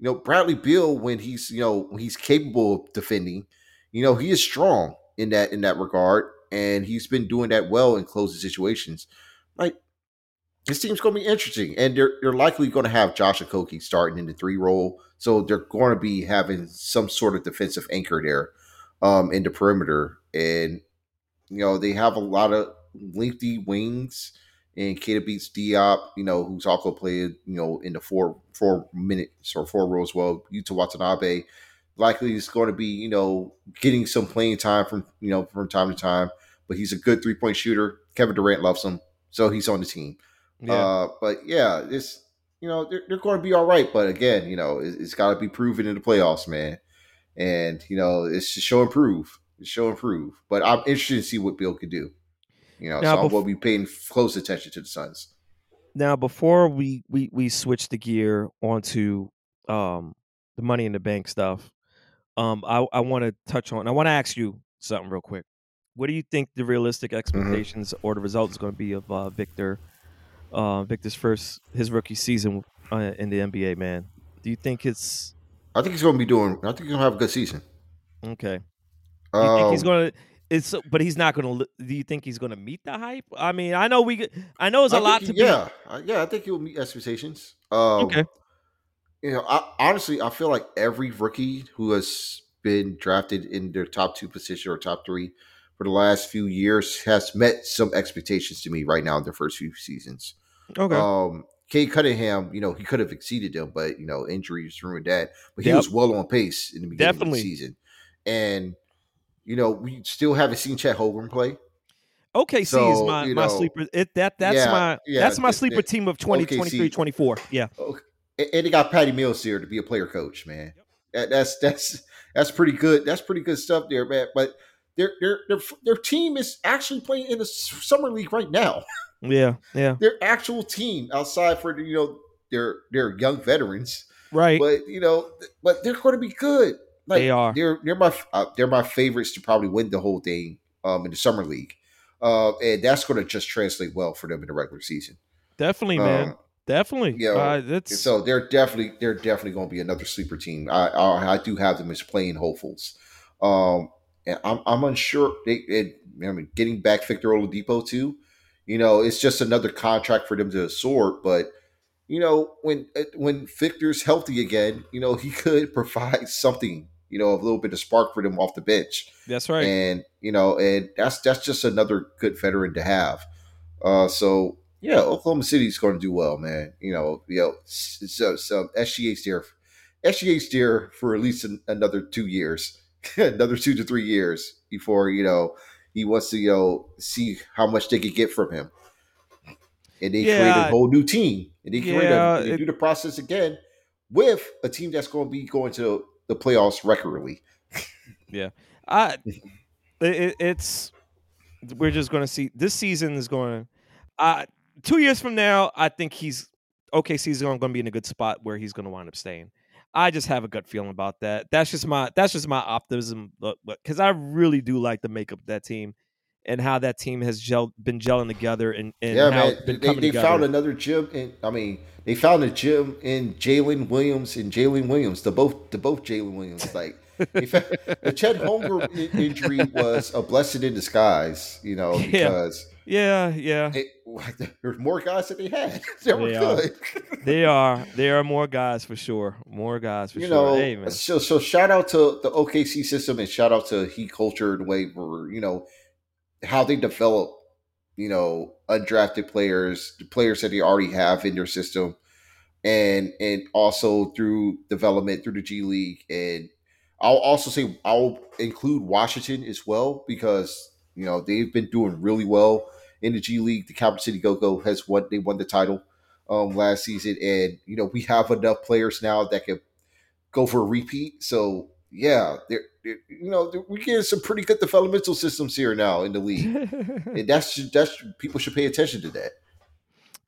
You know, Bradley Beal when he's you know when he's capable of defending, you know he is strong in that in that regard, and he's been doing that well in closing situations. Like this team's going to be interesting, and they're they're likely going to have Josh Okogie starting in the three role, so they're going to be having some sort of defensive anchor there, um, in the perimeter, and you know they have a lot of lengthy wings, and Keita Bates-Diop, you know, who's also played you know in the four four minutes or four rows well. Yuta Watanabe likely is going to be you know getting some playing time from you know from time to time, but he's a good three point shooter. Kevin Durant loves him, so he's on the team. yeah. Uh, but yeah, it's you know they're, they're going to be all right. But again, you know it, it's got to be proven in the playoffs, man. And you know it's show and prove, it's show and prove. But I'm interested to see what Beal could do. You know, Now, so bef- will be paying close attention to the Suns. now before we we we switch the gear onto um the money in the bank stuff um i i want to touch on i want to ask you something real quick what do you think the realistic expectations or the result is going to be of uh victor uh victor's first his rookie season uh, in the nba man do you think it's I think he's going to be doing. I think he's going to have a good season. okay do you think he's Um, going to it's but he's not going to do you think he's going to meet the hype i mean i know we i know it's a I lot to he- yeah, yeah. I think he'll meet expectations. Um, Okay. You know, I, honestly, I feel like every rookie who has been drafted in their top two position or top three for the last few years has met some expectations to me right now in their first few seasons. okay Um, Cade Cunningham, you know, he could have exceeded them, but you know, injuries ruined that. But he Yep. was well on pace in the beginning Definitely. of the season, and you know, we still haven't seen Chet Holmgren play. OKC is my, you my know, sleeper. It that that's yeah, my yeah, that's my sleeper the team of 20, OKC 23, 24. Yeah. Okay. And, they got Patty Mills here to be a player coach, man. That, that's that's that's pretty good. That's pretty good stuff there, man. But their their their their team is actually playing in the summer league right now. Yeah. Yeah. Their actual team, outside for you know their their young veterans, Right. but you know, but they're going to be good. Like, They are. They're they're my uh, they're my favorites to probably win the whole thing um, in the summer league, uh, and that's going to just translate well for them in the regular season. Definitely, man. Um, Definitely. yeah, Uh, that's so they're definitely they're definitely going to be another sleeper team. I, I I do have them as playing hopefuls. Um, and I'm I'm unsure. They, I mean, getting back Victor Oladipo too. You know, it's just another contract for them to absorb. But you know, when uh, when Victor's healthy again, you know, he could provide something. You know, a little bit of spark for them off the bench that's right. and you know, and that's that's just another good veteran to have. Uh, so yeah, Oklahoma City's going to do well, man. You know, you know, so so SGA's there, SGA's there for at least an, another two years, another two to three years before you know he wants to you know see how much they could get from him. And they create a whole new team, and they create Yeah, a, they it- do the process again with a team that's going to be going to the playoffs regularly. Yeah, I it, it- it's we're just going to see this season is going uh 2 years from now I think he's OKC's going to be in a good spot where he's going to wind up staying. I just have a gut feeling about that. That's just my that's just my optimism because I really do like the makeup of that team and how that team has gel, been gelling together and, and yeah, how man. They, they found another gym, in, I mean, they found a gym in Jalen Williams and Jalen Williams. The both, the both Jalen Williams. Like found, the Chet Holmgren injury was a blessing in disguise. You know, Yeah. because yeah, yeah. it, there's more guys that they had. they were They are. good. They are. There are more guys for sure. More guys for sure. you sure. know, hey so so shout out to the OKC system and shout out to Heat culture the way where you know how they develop, you know, undrafted players, the players that they already have in their system, and and also through development through the G League. And I'll also say I'll include Washington as well because you know they've been doing really well in the G League. The Capital City Go Go has won they won the title um last season, and you know we have enough players now that can go for a repeat. So yeah, they're, they're you know we're getting some pretty good developmental systems here now in the league, and that's that's people should pay attention to that.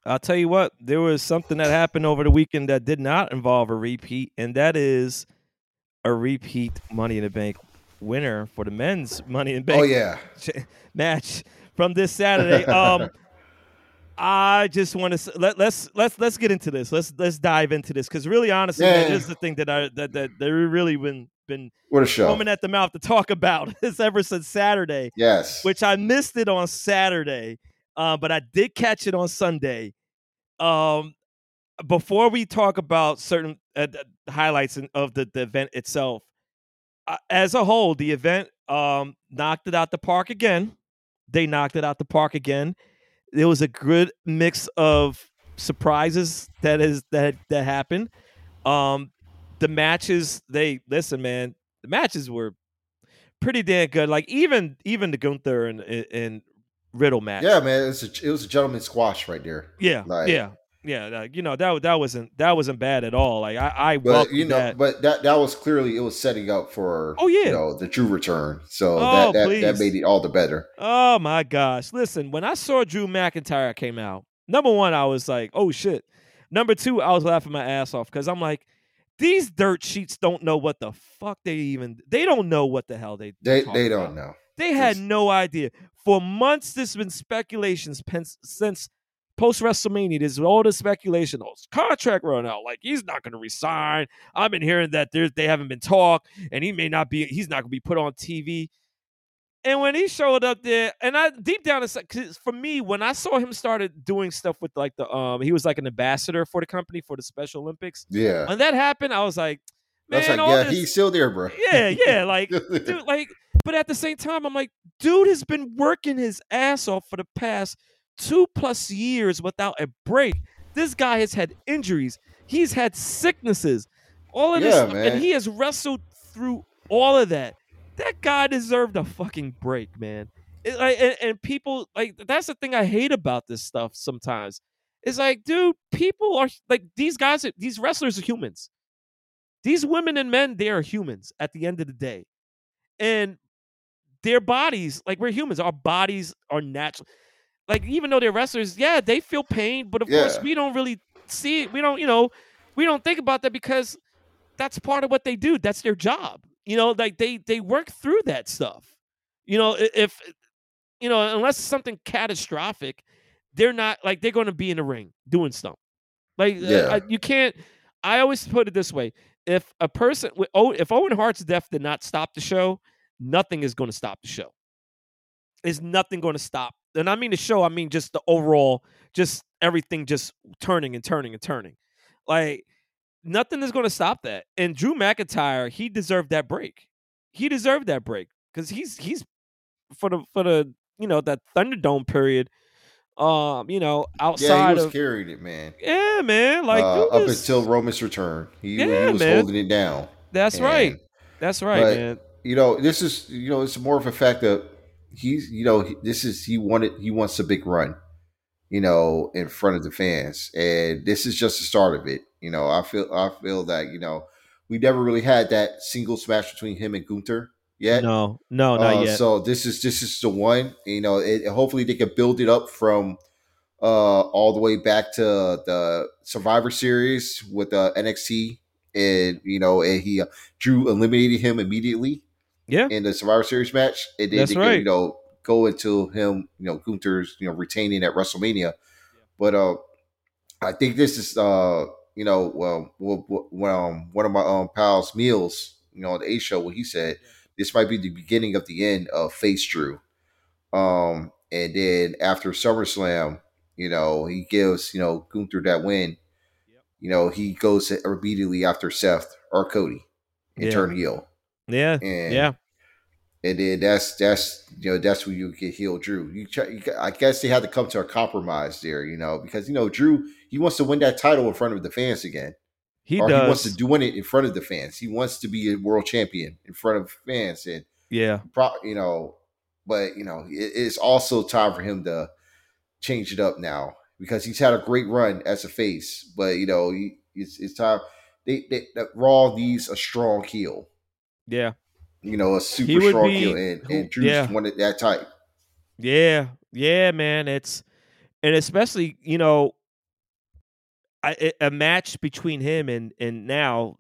I'll tell you what, there was something that happened over the weekend that did not involve a repeat, and that is a repeat Money in the Bank winner for the men's Money in the Bank Oh yeah, match from this Saturday. Um, I just want to let let's let's let's get into this. Let's let's dive into this because really, honestly, Yeah. is the thing that I that that they really been been what a show! coming at the mouth to talk about this ever since Saturday, yes, which I missed it on Saturday, uh, but I did catch it on Sunday. Um, before we talk about certain uh, highlights in, of the, the event itself, uh, as a whole, the event um, knocked it out the park again. They knocked it out the park again. There was a good mix of surprises that is that that happened. Um, the matches, they listen, man. The matches were pretty damn good. Like even even the Gunther and and Riddle match. yeah, man, it's a, it was a gentleman squash right there. yeah, like- yeah, yeah. like, you know that that wasn't that wasn't bad at all. Like I, I But you know, that. but that that was clearly it was setting up for Oh, yeah. you know the true return. So Oh, that that, that made it all the better. Oh my gosh. Listen, when I saw Drew McIntyre came out, number one, I was like, oh shit. Number two, I was laughing my ass off because I'm like, these dirt sheets don't know what the fuck they even they don't know what the hell they They they don't about. know. They had no idea. For months, there's been speculations since post WrestleMania. There's all the speculation. Oh, contract run out. Like he's not going to resign. I've been hearing that there's they haven't been talk, and he may not be. He's not going to be put on TV. And when he showed up there, and I deep down inside, because for me, when I saw him started doing stuff with like the um, he was like an ambassador for the company for the Special Olympics. Yeah, When that happened, I was like, man, like, yeah, this- he's still there, bro. yeah, yeah, like dude, like, but at the same time, I'm like, dude has been working his ass off for the past two plus years without a break. This guy has had injuries. He's had sicknesses, all of this, Yeah, stuff, man. and he has wrestled through all of that. That guy deserved a fucking break, man. It, like, and, and people like that's the thing I hate about this stuff. Sometimes it's like, dude, people are like these guys. Are, these wrestlers are humans. These women and men, they are humans at the end of the day. And their bodies, like we're humans, our bodies are natural. Like, even though they're wrestlers, yeah, they feel pain, but of course, we don't really see it. We don't, you know, we don't think about that because that's part of what they do. That's their job. You know, like they they work through that stuff. You know, if you know, unless it's something catastrophic, they're not like they're going to be in the ring doing stuff. Like uh, Yeah. I- you can't. I always put it this way: if a person, with- oh, if Owen Hart's death did not stop the show, nothing is going to stop the show. There's nothing going to stop, and I mean the show. I mean just the overall, just everything, just turning and turning and turning. Like nothing is going to stop that. And Drew McIntyre, he deserved that break. He deserved that break because he's he's for the for the you know that Thunderdome period. Um, you know, yeah, outside he was of carrying it, man. yeah, man, like uh, up until Roman's return, he, Yeah, he was man. holding it down. that's right, that's right, but- man. You know, this is you know, it's more of a fact that he's you know, this is he wanted he wants a big run, you know, in front of the fans, and this is just the start of it. You know, I feel I feel that you know we never really had that single smash between him and Gunther yet. No, no, not Uh, yet. So this is this is the one. You know, it, hopefully they can build it up from uh, all the way back to the Survivor Series with uh, NXT, and you know, and he uh, Drew eliminated him immediately Yeah. in the Survivor Series match, and then That's they can, you know go into him, you know, Gunther's you know retaining at WrestleMania. But uh, I think this is uh, you know, well, well, well um, one of my um pals, Meals, you know, on the A show, what he said, this might be the beginning of the end of Face Drew. Um, and then after SummerSlam, you know, he gives you know Gunther that win. Yep. You know, he goes immediately after Seth or Cody and Yeah. turn heel. yeah, And yeah, and then that's that's you know that's when you get heel Drew. You, try, you I guess they had to come to a compromise there, you know, because you know Drew he wants to win that title in front of the fans again, he or does. he wants to do it in front of the fans. He wants to be a world champion in front of fans, and yeah, pro, you know, but you know it, it's also time for him to change it up now because he's had a great run as a face, but you know he, it's, it's time. they, they that Raw needs a strong heel. Yeah. You know, a super strong be- heel, and, and Drew's yeah. wanted that type. Yeah, yeah, man. It's and especially you know, I, a a match between him and and now,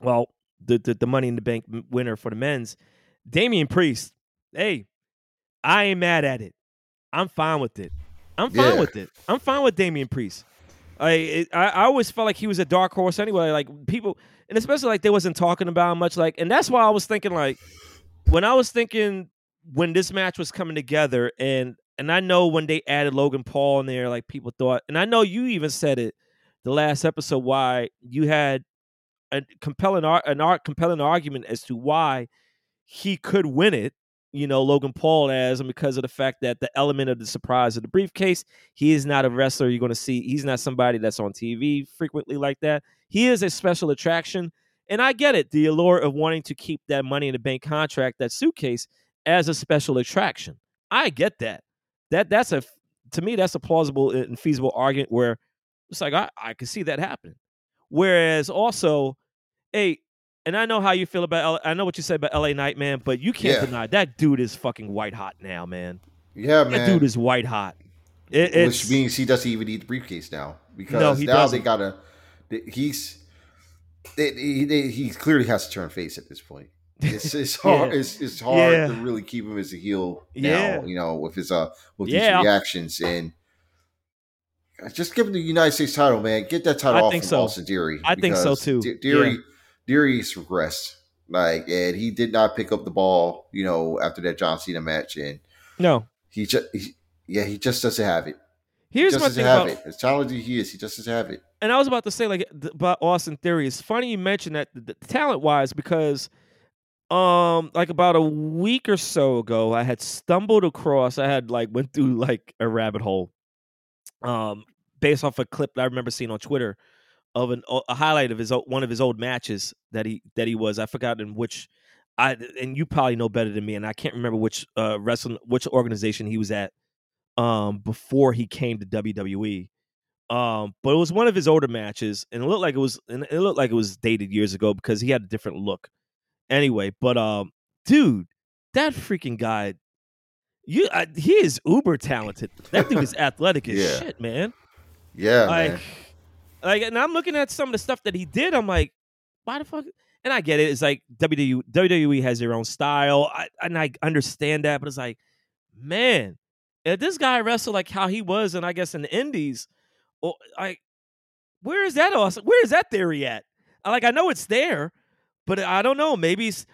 well, the the, the Money in the Bank winner for the men's, Damian Priest. Hey, I ain't mad at it. I'm fine with it. I'm fine Yeah. with it. I'm fine with Damian Priest. I, it, I I always felt like he was a dark horse anyway. Like people, and especially like they wasn't talking about much. Like, and that's why I was thinking like when I was thinking when this match was coming together, and and I know when they added Logan Paul in there, like people thought, and I know you even said it the last episode why you had a compelling an art compelling argument as to why he could win it. You know, Logan Paul as and because of the fact that the element of the surprise of the briefcase, he is not a wrestler you're going to see. He's not somebody that's on TV frequently like that. He is a special attraction. And I get it, the allure of wanting to keep that money in the bank contract, that suitcase, as a special attraction. I get that. That that's a to me that's a plausible and feasible argument where it's like I, I can see that happening. Whereas also, hey, and I know how you feel about L- I know what you said about LA Knight, man, but you can't Yeah. deny that dude is fucking white hot now, man. Yeah, man. That dude is white hot. It, which means he doesn't even need the briefcase now because No, he now doesn't. they gotta. He's they, he, he clearly has to turn face at this point. It's it's hard. Yeah. It's, it's hard Yeah. to really keep him as a heel Yeah. now. You know, with his uh with Yeah. these reactions and. Just give him the United States title, man. Get that title I off think from so. Austin Theory. I think so, too. De- Theory's regressed. Like, and he did not pick up the ball, you know, after that John Cena match, and no. he just, he, yeah, he just doesn't have it Here's just my doesn't thing have about it. As talented as he is, he just doesn't have it. and I was about to say like about Austin Theory. It's funny you mentioned that the, talent wise because um like about a week or so ago I had stumbled across I had like went through like a rabbit hole um based off a clip that I remember seeing on Twitter of an a highlight of his one of his old matches that he that he was I forgot in which I and you probably know better than me and I can't remember which uh wrestling which organization he was at um before he came to WWE um, but it was one of his older matches, and it looked like it was, and it looked like it was dated years ago because he had a different look. Anyway, but um, dude, that freaking guy, you, I, he is uber talented. That dude is athletic as Yeah. shit, man. Yeah, Like, man. Like, and I'm looking at some of the stuff that he did. I'm like, why the fuck? And I get it. It's like WWE, WWE has their own style, I, and I understand that. But it's like, man, if this guy wrestled like how he was, and I guess in the Indies, or like, where is that awesome? Where is that theory at? Like, I know it's there, but I don't know. Maybe it's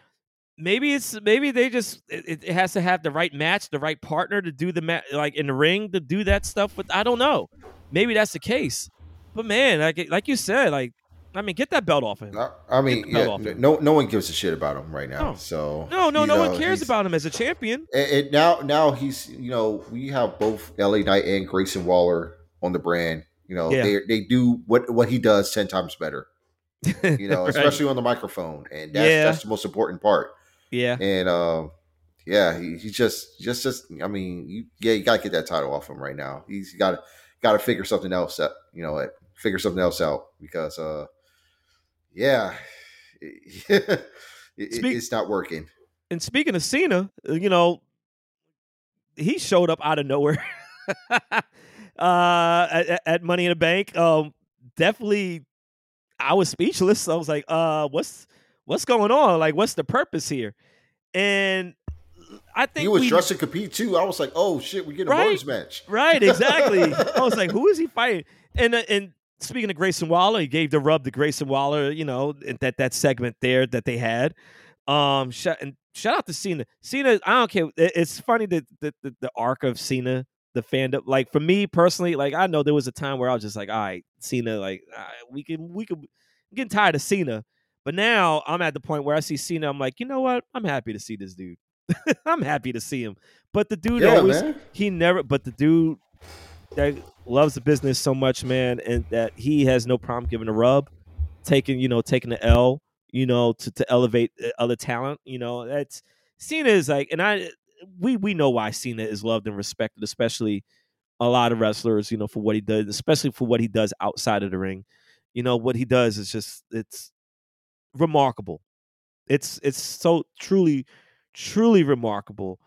maybe it's maybe they just it, it has to have the right match, the right partner to do the match, like in the ring to do that stuff. But I don't know. Maybe that's the case. But man, like like you said, like I mean, get that belt off him. I, mean, Get the belt yeah, no, no one gives a shit about him right now. No. So No, no, no know, one cares about him as a champion. And, and now, now he's you know we have both LA Knight and Grayson Waller on the brand. You know, Yeah. they they do what what he does ten times better. You know, Right. especially on the microphone, and that's Yeah. that's the most important part. yeah, And um, yeah, he, he just just just I mean, you, yeah, you got to get that title off him right now. He's got to got to figure something else out. You know, like, figure something else out because uh, yeah, it, Speak- it's not working. and speaking of Cena, uh, you know, he showed up out of nowhere uh, at, at Money in the Bank. Um, definitely, I was speechless. I was like, uh, "What's what's going on? Like, what's the purpose here?" And I think He was we, dressed to compete too. I was like, oh shit, we get a Right? bonus match. Right, exactly. I was like, who is he fighting? And uh, and speaking of Grayson Waller, he gave the rub to Grayson Waller. You know that that segment there that they had. Um, shout and shout out to Cena. Cena, I don't care. it- It's funny that the, the the arc of Cena, the fandom. Like for me personally, like I know there was a time where I was just like, all right, Cena, like right, we can we can I'm getting tired of Cena. But now I'm at the point where I see Cena, I'm like, you know what? I'm happy to see this dude. I'm happy to see him. But the dude Yeah, always man. he never but the dude that loves the business so much man and that he has no problem giving a rub taking you know taking the l you know to, to elevate uh, other talent you know that's cena is like and i we we know why cena is loved and respected especially a lot of wrestlers you know for what he does especially for what he does outside of the ring you know what he does is just it's remarkable. It's it's so truly, truly remarkable.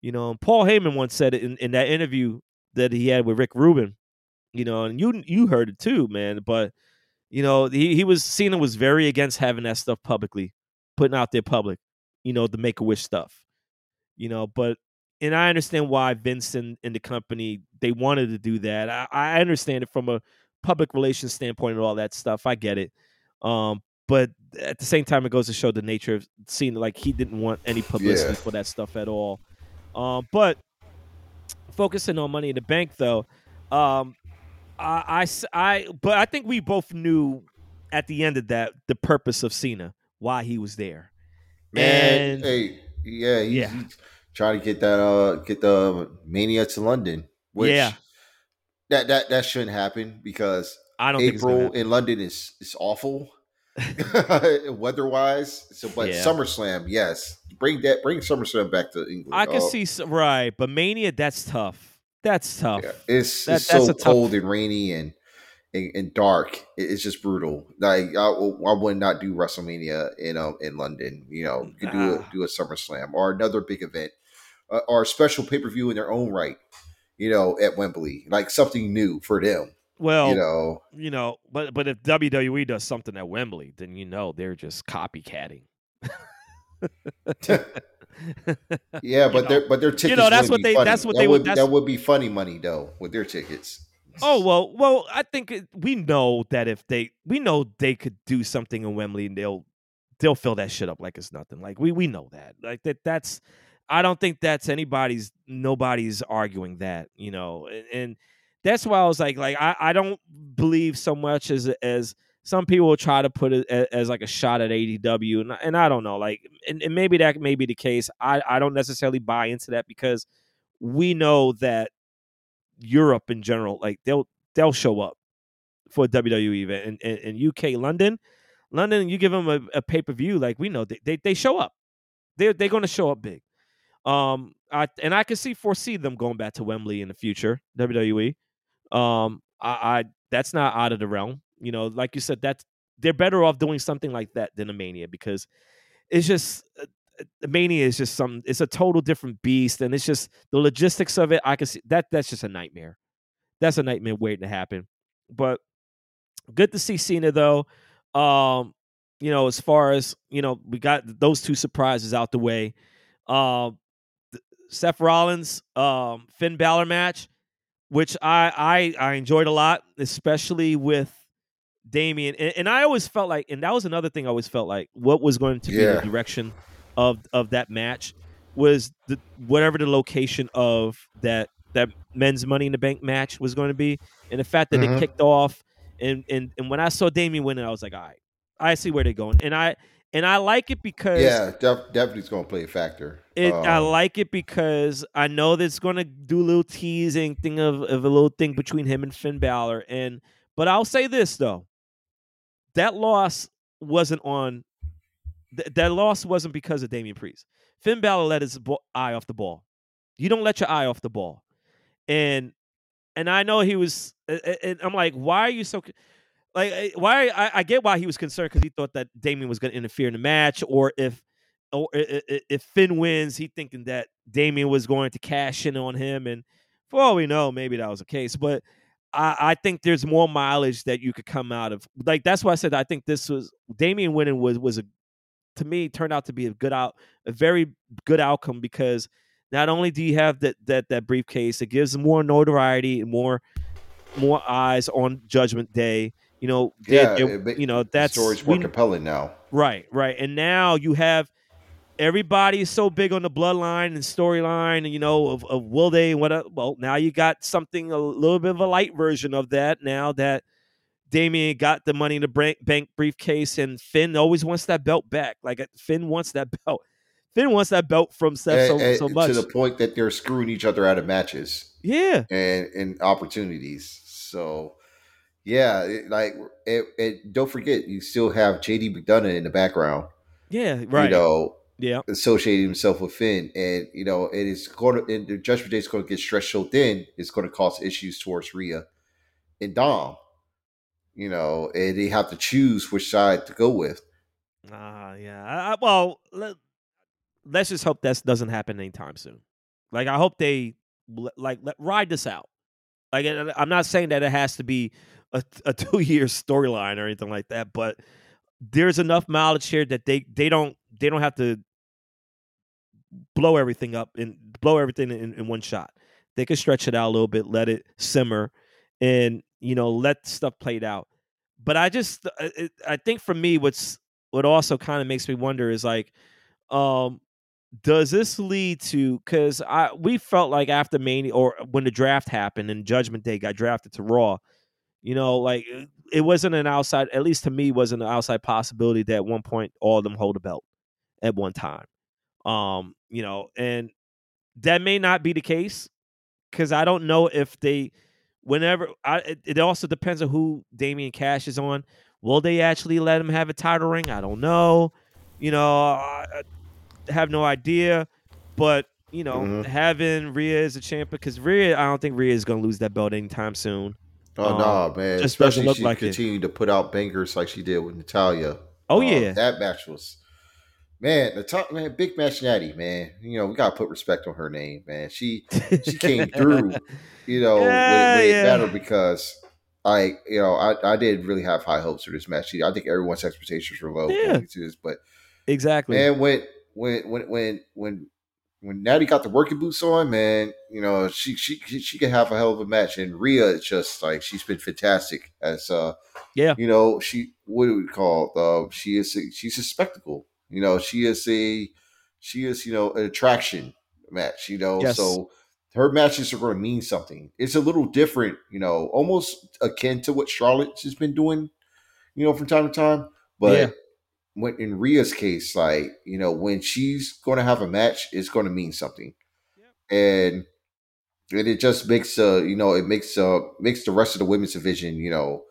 You know, Paul Heyman once said it in, in that interview that he had with Rick Rubin. You know, and you you heard it too, man. But you know, he he was Cena was very against having that stuff publicly, putting out there public. You know, the Make a Wish stuff. You know, but and I understand why Vince and, the company they wanted to do that. I, I understand it from a public relations standpoint and all that stuff. I get it. Um, but at the same time, it goes to show the nature of seeing like he didn't want any publicity Yeah. for that stuff at all. Um, but focusing on Money in the Bank, though, um, I, I I- but I think we both knew at the end of that the purpose of Cena, why he was there. Man, And- hey, yeah, he's, Yeah. he's trying to get that uh get the mania to London. Which Yeah. that that that shouldn't happen because I don't think April in London is is awful weather wise. So, but Yeah. SummerSlam, yes, bring that bring SummerSlam back to England. I can see right, but Mania that's tough. That's tough. Yeah, it's, That- it's that's so a tough- cold and rainy and, and and dark. It's just brutal. Like I, I would not do WrestleMania in um in London. You know, you could do a do a SummerSlam or another big event uh, or a special pay per view in their own right. You know, at Wembley, like something new for them. Well, you know, you know, but but if WWE does something at Wembley, then you know they're just copycatting. yeah, You but know. their but their tickets. You know, that's what they- funny. that's what that they would- would that's- that would be funny money though with their tickets. Oh well, well, I think we know that if they, we know they could do something in Wembley, and they'll, they'll fill that shit up like it's nothing. Like we, we know that. Like that. That's. I don't think that's anybody's. Nobody's arguing that. You know, and, and that's why I was like, like I, I don't believe so much as as some people will try to put it as, as like a shot at AEW, and and I don't know, like, and, and maybe that may be the case. I I don't necessarily buy into that because we know that Europe in general, like they'll they'll show up for a WWE event in, in, in UK, London, London. You give them a, a pay per view, like we know they, they they show up. They're they're going to show up big. Um, I and I can see foresee them going back to Wembley in the future. WWE. Um, I, I that's not out of the realm. You know, like you said, that's they're better off doing something like that than a Mania because it's just uh, uh, Mania is just some. It's a total different beast, and it's just the logistics of it. I can see that that's just a nightmare. That's a nightmare waiting to happen. But good to see Cena though. Um, you know, as far as you know, we got those two surprises out the way. Um, th- Seth Rollins, um, Finn Balor match, which I I I enjoyed a lot, especially with Damian. And, and I always felt like, and that was another thing I always felt like, what was going to be Yeah. the direction of of that match was the whatever the location of that that men's Money in the Bank match was going to be, and the fact that Mhm. it kicked off, and and and when I saw Damian winning, I was like, all right, I see where they're going, and I and I like it because Yeah, def- definitely going to play a factor. it, I Um, like it because I know that it's going to do a little teasing thing of, of a little thing between him and Finn Balor. And but I'll say this though, that loss wasn't on. Th- that loss wasn't because of Damian Priest. Finn Balor let his bo- eye off the ball. You don't let your eye off the ball, and and I know he was. And I'm like, why are you so? Like, eh, why? I, I get why he was concerned because he thought that Damian was going to interfere in the match, or if or if Finn wins, he thinking that Damian was going to cash in on him, and for all we know, maybe that was the case. But I, I think there's more mileage that you could come out of. Like that's why I said I think this was Damian winning was was a to me turned out to be a good out a very good outcome because not only do you have that that that briefcase, it gives more notoriety and more more eyes on Judgment Day. You know, Yeah, they- it you know the that's story's more we- compelling now. Right, right. And now you have everybody is so big on the bloodline and storyline, and you know, of, of will they and what el- well, now you got something a little bit of a light version of that now that Damian got the money in the bank, briefcase and Finn always wants that belt back. Like uh, Finn wants that belt. Finn wants that belt from Seth so, And- and so much. to the point that they're screwing each other out of matches yeah. and and opportunities. So yeah, it, like it, it, don't forget you still have JD McDonagh in the background. Yeah, right. You know, yeah. associating himself with Finn, and you know it is going to. And the Judgment Day is going to get stretched so thin. It's going to cause issues towards Rhea and Dom. you know, and they have to choose which side to go with. Ah, uh, yeah. I, I, well, let, let's just hope that doesn't happen anytime soon. Like, I hope they like let, ride this out. Like, I'm not saying that it has to be a, a two year storyline or anything like that, but there's enough mileage here that they they don't they don't have to blow everything up and blow everything in, in one shot. They could stretch it out a little bit, let it simmer, and you know let stuff played out. But I just uh, I think for me, what's what also kind of makes me wonder is like, um, does this lead to because I we felt like after Mania or when the draft happened and Judgment Day got drafted to Raw, you know, like it wasn't an outside, at least to me, wasn't an outside possibility that at one point all of them hold a belt at one time. Um, you know, and that may not be the case because I don't know if they, whenever, I, it, also depends on who Damian Cash is on. Will they actually let him have a title ring? I don't know. You know, I have no idea. But you know, mm-hmm. having Rhea as a champion because Rhea, I don't think Rhea is going to lose that belt anytime soon. Oh um, no, man! Especially look like continue it. to put out bangers like she did with Natalya. Oh um, yeah, that match was man. The top man, big match natty man. You know we gotta put respect on her name, man. She she came through, you know, yeah, when, when yeah. it mattered because I you know I, I did really have high hopes for this match. I think everyone's expectations were low yeah. this, but exactly. Man, when when when when when when Natty got the working boots on, man, you know she she she can have a hell of a match. And Rhea just like she's been fantastic as uh yeah you know she what do we call uh she is she's a spectacle. You know she is a she is you know an attraction match. You know yes. so her matches are going to mean something. It's a little different, you know, almost akin to what Charlotte has been doing, you know, from time to time. But yeah when in Rhea's case, like you know, when she's going to have a match, it's going to mean something, yep. and and it just makes uh you know it makes uh makes the rest of the women's division you know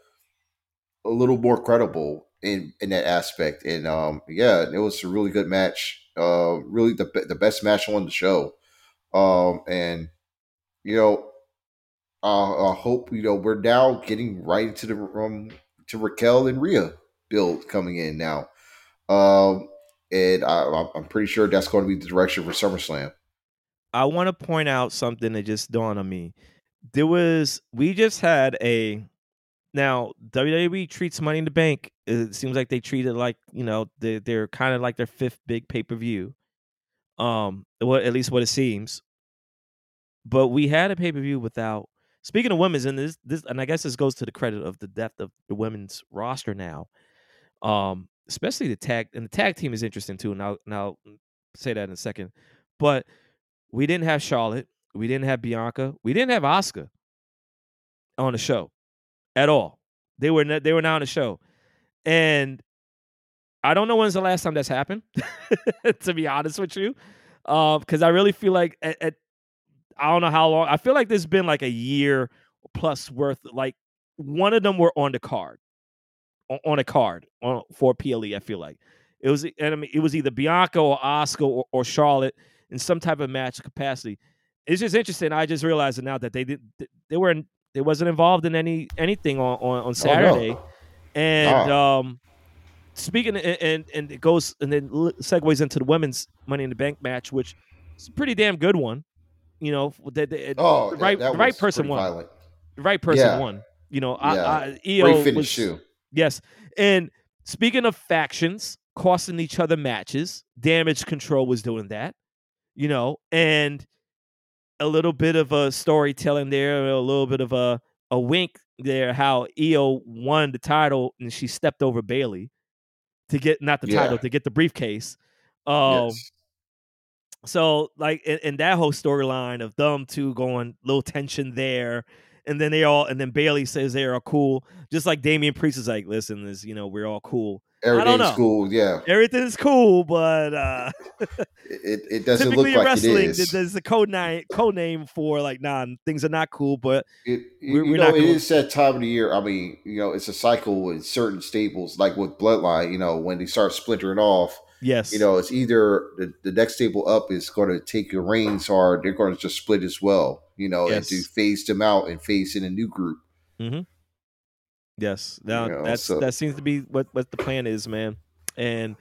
a little more credible in in that aspect. And um yeah, it was a really good match. Uh, really the the best match on the show. Um, and you know, uh, I hope you know we're now getting right into the um to Raquel and Rhea build coming in now. Um, and I, I'm pretty sure that's going to be the direction for SummerSlam. I want to point out something that just dawned on me. There was we just had a now WWE treats Money in the Bank. It seems like they treat it like you know they they're kind of like their fifth big pay per view. Um, well, at least what it seems. But we had a pay per view without. Speaking of women's, and this this, and I guess this goes to the credit of the depth of the women's roster now. Um, especially the tag and the tag team is interesting too. And I'll, and I'll say that in a second. But we didn't have Charlotte, we didn't have Bianca, we didn't have Asuka on the show at all. They were not, they were not on the show, and I don't know when's the last time that's happened. to be honest with you, because uh, I really feel like at, at, I don't know how long. I feel like there's been like a year plus worth. Like one of them were on the card on a card on for PLE. I feel like it was, and I mean, it was either Bianca or Asuka or, or Charlotte in some type of match capacity. It's just interesting. I just realized now that they did they were in, they wasn't involved in any anything on on, on Saturday, oh, no. and oh. um, speaking and, and and it goes and then segues into the women's Money in the Bank match, which is a pretty damn good one. You know, the, the, oh, the right right person won. Violent. The right person yeah. won. You know, yeah. I, I, Io Great finish was, too. Yes. And speaking of factions costing each other matches, Damage Control was doing that, you know, and a little bit of a storytelling there, a little bit of a, a wink there, how Io won the title and she stepped over Bayley to get not the yeah. title, to get the briefcase. Um, yes. So, like, in, in that whole storyline of them two going, little tension there, and then they all and then Bayley says they are cool, just like Damian Priest is like, listen, this you know we're all cool. Everything's cool, yeah. Everything's cool, but uh it, it doesn't look like wrestling, it is. There's a code name code name for like, nah, things are not cool, but it, we're, you we're know, it cool. is that time of the year. I mean, you know, it's a cycle with certain staples, like with Bloodline. You know, when they start splintering off, Yes. You know, it's either the, the next table up is going to take your reins or they're going to just split as well, you know, yes. and to phase them out and phase in a new group. Mm-hmm. Yes, now You know, that's so- that seems to be what what the plan is, man. And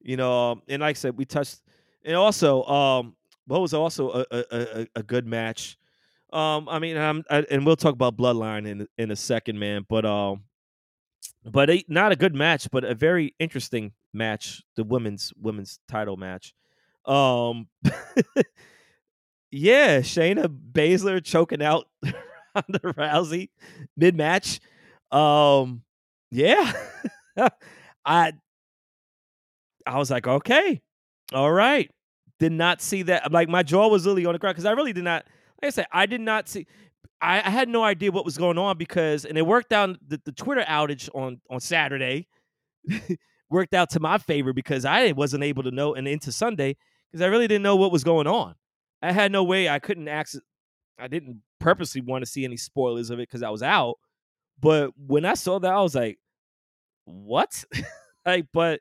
you know, um, and like I said, we touched, and also, um, what was also a a, a, a good match. Um, I mean, I'm, I, and we'll talk about Bloodline in in a second, man. But um, but a, not a good match, but a very interesting match, the women's women's title match. Um, yeah, Shayna Baszler choking out Ronda Rousey mid match. Um, yeah, I I was like, okay, all right. Did not see that. Like my jaw was literally on the ground because I really did not. Like I said, I did not see. I, I had no idea what was going on because, and it worked out. The, the Twitter outage on on Saturday worked out to my favor because I wasn't able to know, and into Sunday because I really didn't know what was going on. I had no way. I couldn't access. I didn't purposely want to see any spoilers of it because I was out. But when I saw that, I was like, "What?" like, but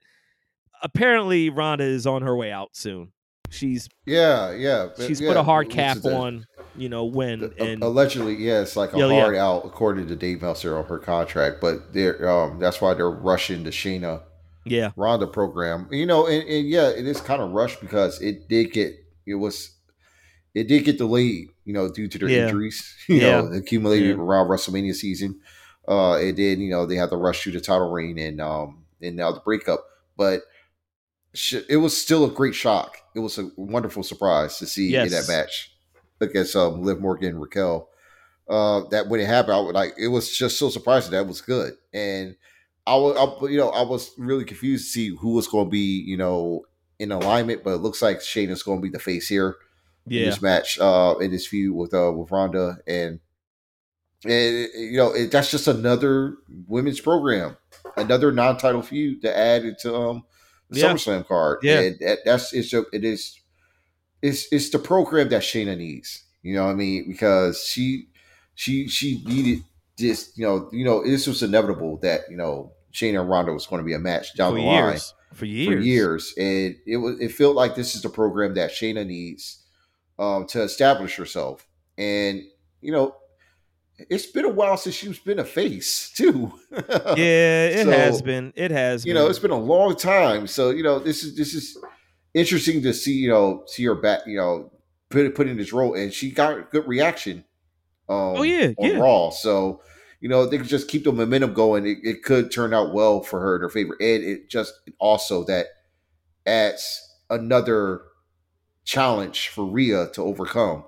apparently Ronda is on her way out soon. She's Yeah, yeah. she's yeah, put a hard cap on, you know, when the- and allegedly, yeah, it's like a Yeah, yeah. hard out according to Dave Meltzer on her contract, but they're um that's why they're rushing to Shayna yeah, Ronda program. You know, and, and yeah, it is kind of rushed because it did get it was it did get delayed, you know, due to their Yeah. injuries, you Yeah. know, accumulated Yeah. around WrestleMania season. Uh it did, you know, they had to rush through the title reign and um and now the breakup. But sh- it was still a great shock. It was a wonderful surprise to see in that match against um Liv Morgan and Raquel. Uh, that when it happened, I was like, it was just so surprising that was good, and I was, I, you know, I was really confused to see who was going to be, you know, in alignment. But it looks like Shayna's going to be the face here in this match, uh, in this feud with uh with Ronda, and and you know, it, that's just another women's program, another non-title feud to add into um the Yeah. SummerSlam card. Yeah. and that, that's it's a, it is it's it's the program that Shayna needs. You know what I mean? Because she she she needed this. You know you know this was inevitable that you know Shayna and Ronda was going to be a match down for the line years, for years, for years, and it was it felt like this is the program that Shayna needs um, to establish herself. And you know, it's been a while since she's been a face too. Yeah, it has been. It has. you been. know, it's been a long time. So you know, this is this is interesting to see. You know, see her back. You know, put put in this role, and she got a good reaction. Um, Oh, yeah, on yeah. Raw. So you know, they could just keep the momentum going. It, it could turn out well for her in her favor, and it just also that adds another challenge for Rhea to overcome.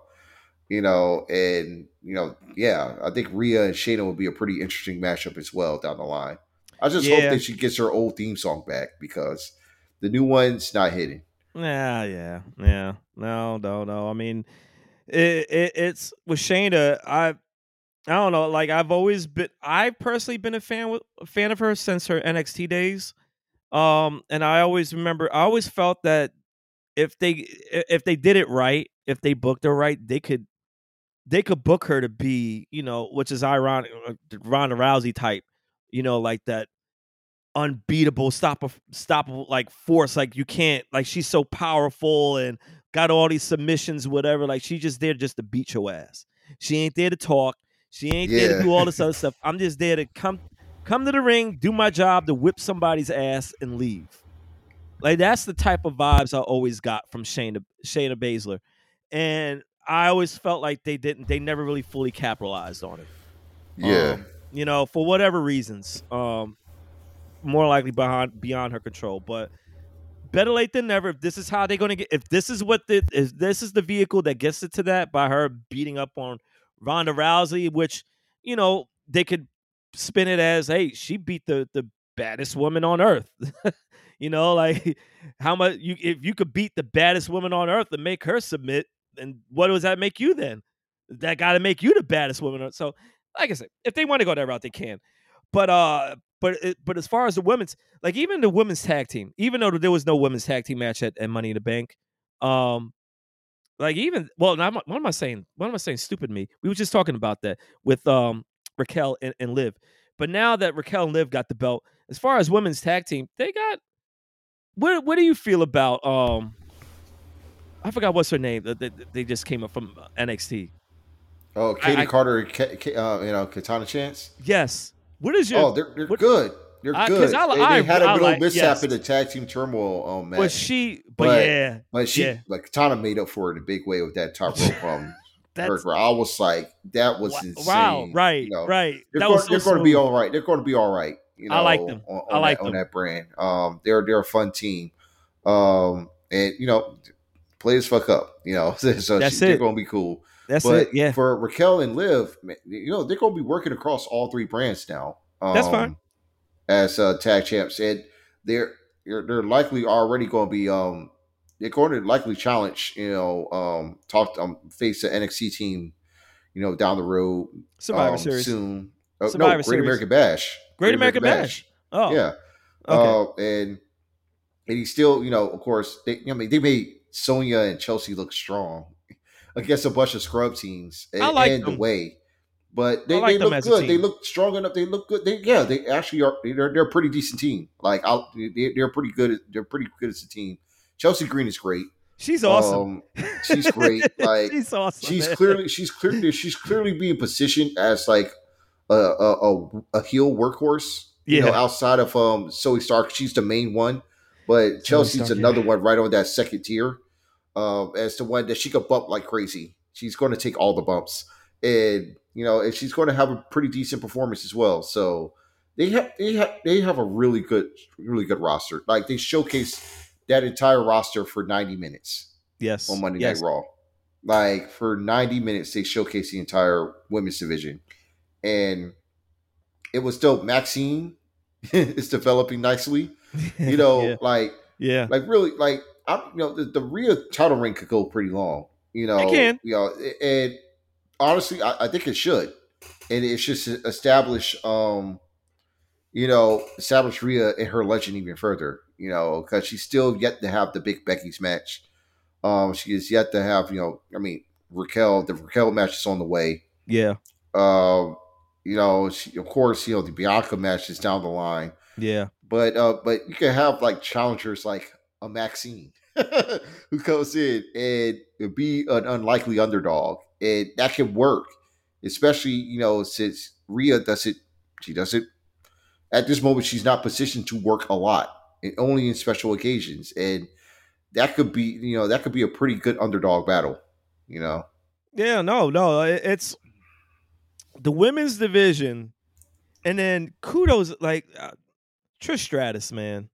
You know, and you know, yeah, I think Rhea and Shayna will be a pretty interesting matchup as well down the line. I just hope that she gets her old theme song back because the new one's not hitting. Yeah, yeah, yeah. No, no, no. I mean, it, it it's with Shayna. I I don't know. Like I've always been. I've personally been a fan with a fan of her since her NXT days. Um, and I always remember. I always felt that if they if they did it right, if they booked her right, they could they could book her to be, you know, which is ironic, uh, Ronda Rousey type, you know, like that unbeatable, stop stoppable like force. Like you can't, like she's so powerful and got all these submissions, whatever. Like she's just there just to beat your ass. She ain't there to talk. She ain't there to do all this other stuff. I'm just there to come come to the ring, do my job, to whip somebody's ass and leave. Like that's the type of vibes I always got from Shayna Shayna Baszler, and I always felt like they didn't. They never really fully capitalized on it. Yeah, Um, you know, for whatever reasons, um, more likely behind beyond her control. But better late than never. If this is how they're going to get, if this is what the, if this is the vehicle that gets it to that by her beating up on Ronda Rousey, which you know they could spin it as, hey, she beat the the baddest woman on earth. you know, like how much you if you could beat the baddest woman on earth and make her submit, then what does that make you then? That got to make you the baddest woman. So, like I said, if they want to go that route, they can. But uh, but it, but as far as the women's, like even the women's tag team, even though there was no women's tag team match at, at Money in the Bank, um, like even well, now, what am I saying? What am I saying? Stupid me. We were just talking about that with um Raquel and, and Liv. But now that Raquel and Liv got the belt, as far as women's tag team, they got. What what do you feel about um? I forgot what's her name. That They just came up from NXT. Oh, Katie I- Carter, uh, you know, Katana Chance. Yes, What is your? Oh, they're they're what- good. They're I- good. I they, I- they had a little like- mishap yes. in the tag team turmoil um, match. was she? But, but- yeah, But she, Yeah. like Katana, made up for it in a big way with that top rope. Um, that's I was like, that was wa- insane. wow. Right, you know. right. They're, That going, was so they're going to be all right. They're going to be all right. You know, I like them. On, I like that, on that brand. Um, they're they're a fun team. Um, and you know, players fuck up. You know, so That's they're going to be cool. That's but it. Yeah, for Raquel and Liv, you know, they're going to be working across all three brands now. Um, That's fine. As uh, tag Champ said, they're they're, likely already going to be um they're going to likely challenge you know um talk um face the NXT team you know down the road Survivor um, Series, soon. Oh, Survivor no, Great Series. American Bash. Great American Bash. Oh, Yeah. Okay. Uh, and and he still, you know, of course, they, I mean, they made Sonya and Chelsea look strong against a bunch of scrub teams and, I like and the them. way. But they, like they look good. They look strong enough. They look good. They yeah. They actually are. They're, they're a pretty decent team. Like I'll, they, they're pretty good. They're pretty good as a team. Chelsea Green is great. she's awesome. Um, she's great. Like she's awesome. she's man. clearly she's clearly she's clearly being positioned as like a a, a, a heel workhorse. You know, Yeah. outside of um Zoey Stark, she's the main one, but Chelsea's Stark, yeah. another one right on that second tier. Um, as the one that she could bump like crazy. She's going to take all the bumps, and you know, and she's going to have a pretty decent performance as well. So they have they have they have a really good really good roster. Like they showcase that entire roster for ninety minutes yes on Monday yes. Night Raw. Like for 90 minutes, they showcase the entire women's division. And it was dope. Maxine is developing nicely. You know, yeah. like yeah. like really like I you know the, the Rhea title reign could go pretty long. You know, It can. You know, and honestly, I, I think it should. And it should establish um you know, establish Rhea and her legend even further, you know, because she's still yet to have the big Becky's match. Um, she is yet to have, you know, I mean, Raquel, the Raquel match is on the way. yeah, Um, you know, she, of course, you know, the Bianca match is down the line. yeah, But uh, but you can have like challengers like a Maxine who comes in and be an unlikely underdog, and that can work. Especially you know since Rhea does it, she does it at this moment. She's not positioned to work a lot, and only in special occasions, and that could be you know that could be a pretty good underdog battle. You know, yeah. No, no. It's the women's division, and then kudos like uh, Trish Stratus, man.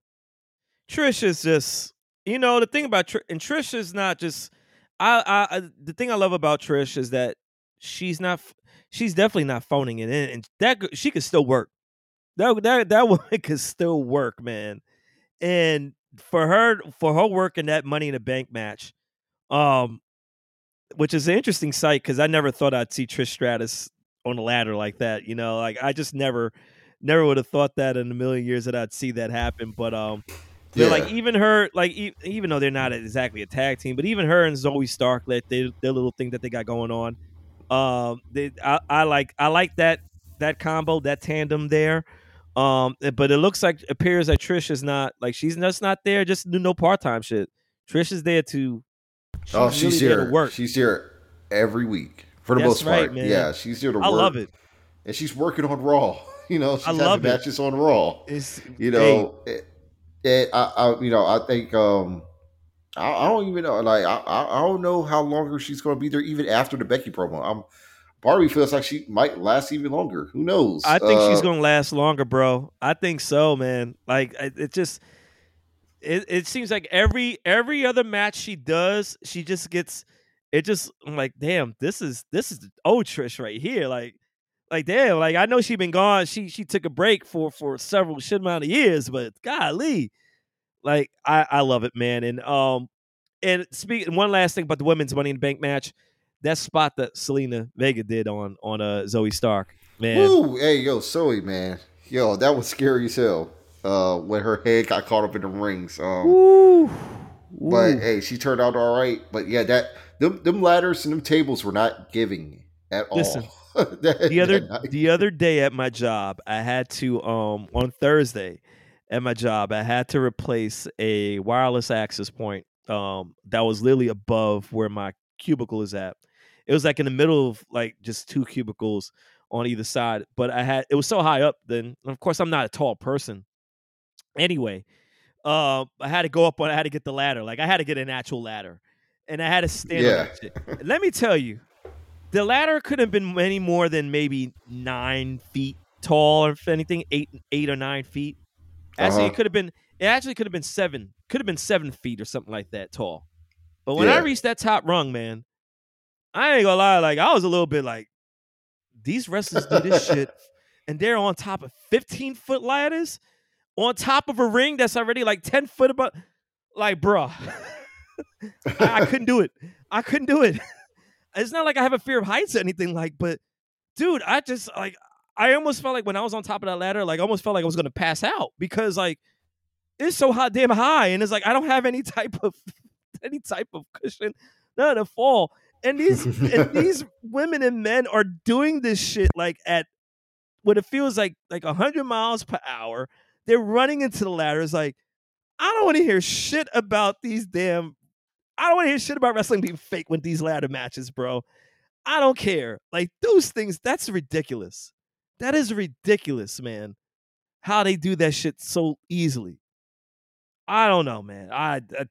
Trish is just you know the thing about Trish, and Trish is not just. I, I, the thing I love about Trish is that she's not. She's definitely not phoning it in, and that she could still work. That that that woman could still work, man. And for her for her work in that Money in the Bank match, um, which is an interesting sight because I never thought I'd see Trish Stratus on the ladder like that. You know, like I just never, never would have thought that in a million years that I'd see that happen. But um, they're like even her, like e- even though they're not exactly a tag team, but even her and Zoey Stark, like they, their little thing that they got going on, um, they I, I like I like that that combo, that tandem there. Um, but it looks like appears that Trish is not like she's just not there, just do no part time shit. Trish is there to. She's oh, she's really here. work. She's here every week for the That's most right, part. man. Yeah, she's here to I work. love it. and she's working on Raw. You know, she's I having love it. matches on Raw. It's You hey, know, it, it, I, I, you know, I think, um, I, I don't even know. Like, I, I don't know how longer she's going to be there, even after the Becky promo. I'm me feels like she might last even longer. Who knows? I think she's Uh, gonna last longer, bro. I think so, man. Like it, it just it, it seems like every every other match she does, she just gets it just I'm like, damn, this is this is the old Trish right here. Like like damn, like I know she been gone. She she took a break for for several shit amount of years, but golly. Like I I love it, man. And um and speaking one last thing about the women's money in the bank match, that spot that Zelina Vega did on on uh Zoey Stark. Man. Woo! Hey, yo, Zoey, man, yo, that was scary as hell. Uh, when her head got caught up in the rings. Um, Woo. but hey, she turned out all right. But yeah, that them them ladders and them tables were not giving at Listen, all. The other the other day at my job, I had to um on Thursday at my job, I had to replace a wireless access point um that was literally above where my cubicle is at. It was like in the middle of like just two cubicles on either side. But I had it was so high up. Then of course I'm not a tall person. Anyway, uh, I had to go up on. I had to get the ladder. Like I had to get an actual ladder, and I had to stand Yeah. Let me tell you, the ladder couldn't have been any more than maybe nine feet tall, or if anything, eight eight or nine feet. Actually, Uh-huh. it could have been. It actually could have been seven. Could have been seven feet or something like that tall. But when I reached that top rung, man, I ain't gonna lie. Like I was a little bit like, these wrestlers do this shit, and they're on top of fifteen foot ladders, on top of a ring that's already like ten foot above. Like, bruh, I, I couldn't do it. I couldn't do it. It's not like I have a fear of heights or anything like, but dude, I just like I almost felt like when I was on top of that ladder, like I almost felt like I was gonna pass out because like it's so hot damn high, and it's like I don't have any type of any type of cushion, none to fall. And these and these women and men are doing this shit like at what it feels like like hundred miles per hour. They're running into the ladders like I don't want to hear shit about these damn. I don't want to hear shit about wrestling being fake with these ladder matches, bro. I don't care. Like those things, that's ridiculous. That is ridiculous, man. How they do that shit so easily. I don't know, man. I, I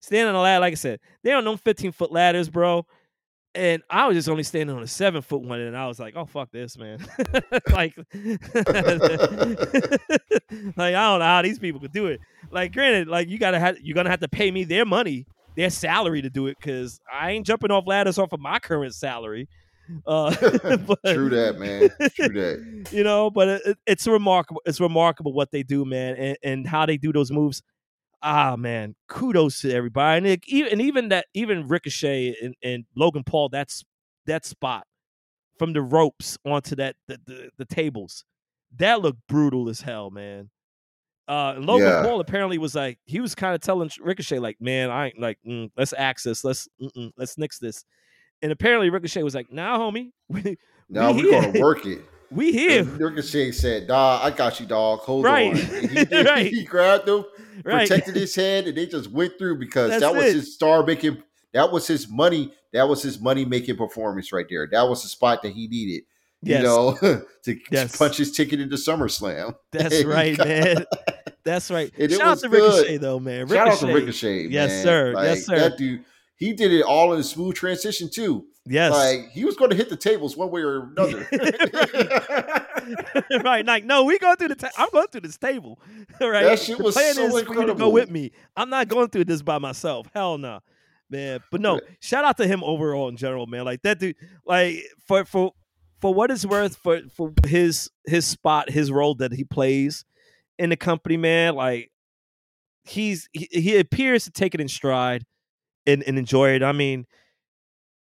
standing on a ladder, like I said, they don't know 15 foot ladders, bro. And I was just only standing on a seven foot one, and I was like, "Oh fuck this, man!" like, like I don't know how these people could do it. Like, granted, like you gotta have you're gonna have to pay me their money, their salary to do it, because I ain't jumping off ladders off of my current salary. Uh, but, True that, man. True that. you know, but it, it- it's remarkable. It's remarkable what they do, man, and, and how they do those moves. Ah, man, kudos to everybody, and, it, even and even that, even Ricochet and, and Logan Paul, that's that spot from the ropes onto that the, the, the tables, that looked brutal as hell, man. Uh, Logan Yeah. Paul apparently was like he was kind of telling Ricochet like, man, I ain't like mm, let's access, let's let's nix this, and apparently Ricochet was like, nah, homie, we Now We we're gonna work it. we here, And Ricochet said, "Dog, I got you, dog. Hold Right. on." He, did, Right. he grabbed him, right? protected his head, and they just went through because That's that was it. his star making. That was his money. That was his money making performance right there. That was the spot that he needed. Yes, You know, to Yes. punch his ticket into SummerSlam. that's right, man. That's right. And Shout out to good. Ricochet though, man. Shout out to Ricochet. Ricochet. Yes, man. sir. Like, Yes, sir. That dude, he did it all in a smooth transition too. Yes. Like he was going to hit the tables one way or another. right. Like, no, we going through the. Ta- I'm going through this table. Right. That shit the was plan so is for you to go with me. I'm not going through this by myself. Hell no, man. But no, shout out to him overall in general, man. Like that dude. Like for for for what it's worth, for for his his spot, his role that he plays in the company, man. Like he's he, he appears to take it in stride and, and enjoy it. I mean,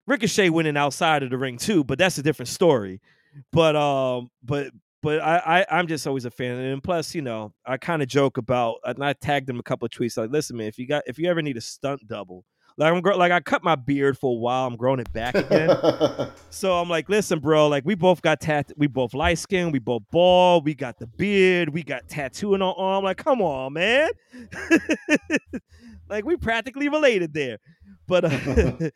Ricochet winning outside of the ring too, but that's a different story. But um, but but I, I I'm just always a fan, and plus, you know, I kind of joke about, and I tagged him a couple of tweets like, listen, man, if you got if you ever need a stunt double, like I'm gro- like I cut my beard for a while, I'm growing it back again. So I'm like, listen, bro, like we both got tat, we both light skin, we both bald, we got the beard, we got tattoo in our arm. Like, come on, man. like we practically related there. But uh,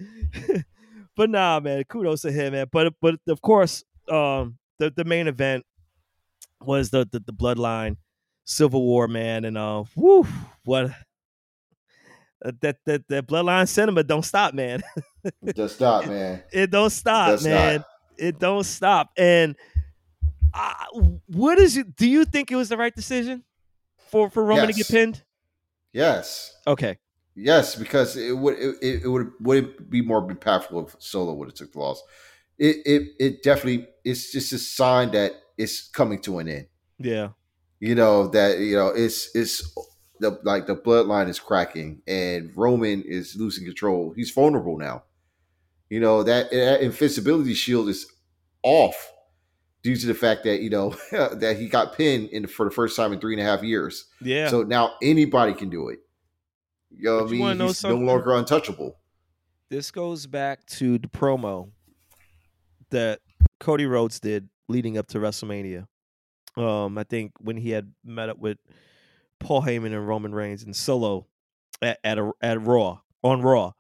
but nah, man, kudos to him, man. But but of course, um, the the main event was the the, the bloodline civil war, man, and uh, whoo, what. Uh, That that that bloodline cinema don't stop, man. Just stop, man. It don't stop, man. not. It don't stop. And what is it? Do you think it was the right decision for for Roman to get pinned? Yes. Okay. Yes, because it would it, it would would it be more impactful if Solo would have took the loss. It it it definitely it's just a sign that it's coming to an end. Yeah. You know that you know it's it's the like the bloodline is cracking and Roman is losing control. He's vulnerable now. You know that, that invincibility shield is off due to the fact that you know that he got pinned in for the first time in three and a half years. Yeah. So now anybody can do it. You know what But I mean? He's no longer untouchable. this goes back to the promo that Cody Rhodes did leading up to WrestleMania. Um, I think when he had met up with Paul Heyman and Roman Reigns and Solo at at, a, at Raw on Raw,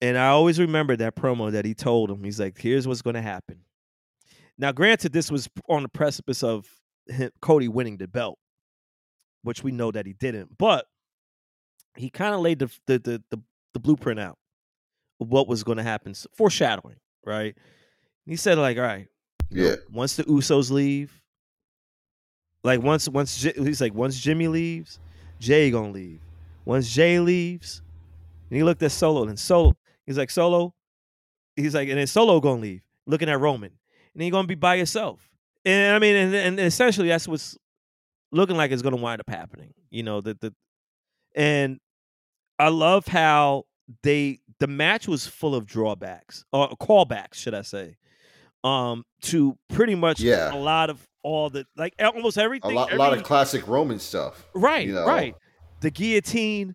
and I always remember that promo that he told him. He's like, "Here's what's going to happen. Now, granted, this was on the precipice of him, Cody winning the belt, which we know that he didn't, but he kind of laid the, the the, the the blueprint out of what was going to happen, foreshadowing, right? And he said, like, all right, Yeah. once the Usos leave, like once once J- he's like once Jimmy leaves, Jey gonna leave. Once Jey leaves, and he looked at Solo and Solo, he's like Solo, he's like, and then Solo gonna leave, looking at Roman, and he gonna be by yourself. And I mean, and, and essentially that's what's looking like it's gonna wind up happening. You know, the the and I love how they the match was full of drawbacks or callbacks, should I say, um, to pretty much Yeah. a lot of all the like almost everything. a lot every- of classic Roman stuff. right, you know. right. The guillotine,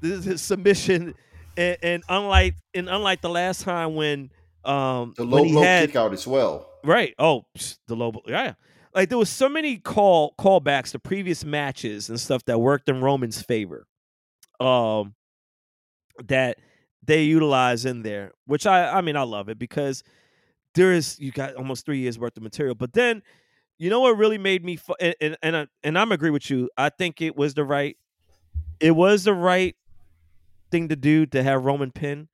the, the submission, and, and unlike and unlike the last time when um The when low he blow had kick out as well. Right. Oh, the low. Yeah. Like there was so many call callbacks to previous matches and stuff that worked in Roman's favor. Um, that they utilize in there, which I I mean I love it because there is you got almost three years worth of material. But then, you know what really made me fu- and and and, I, and I'm agree with you. I think it was the right, it was the right thing to do to have Roman pin.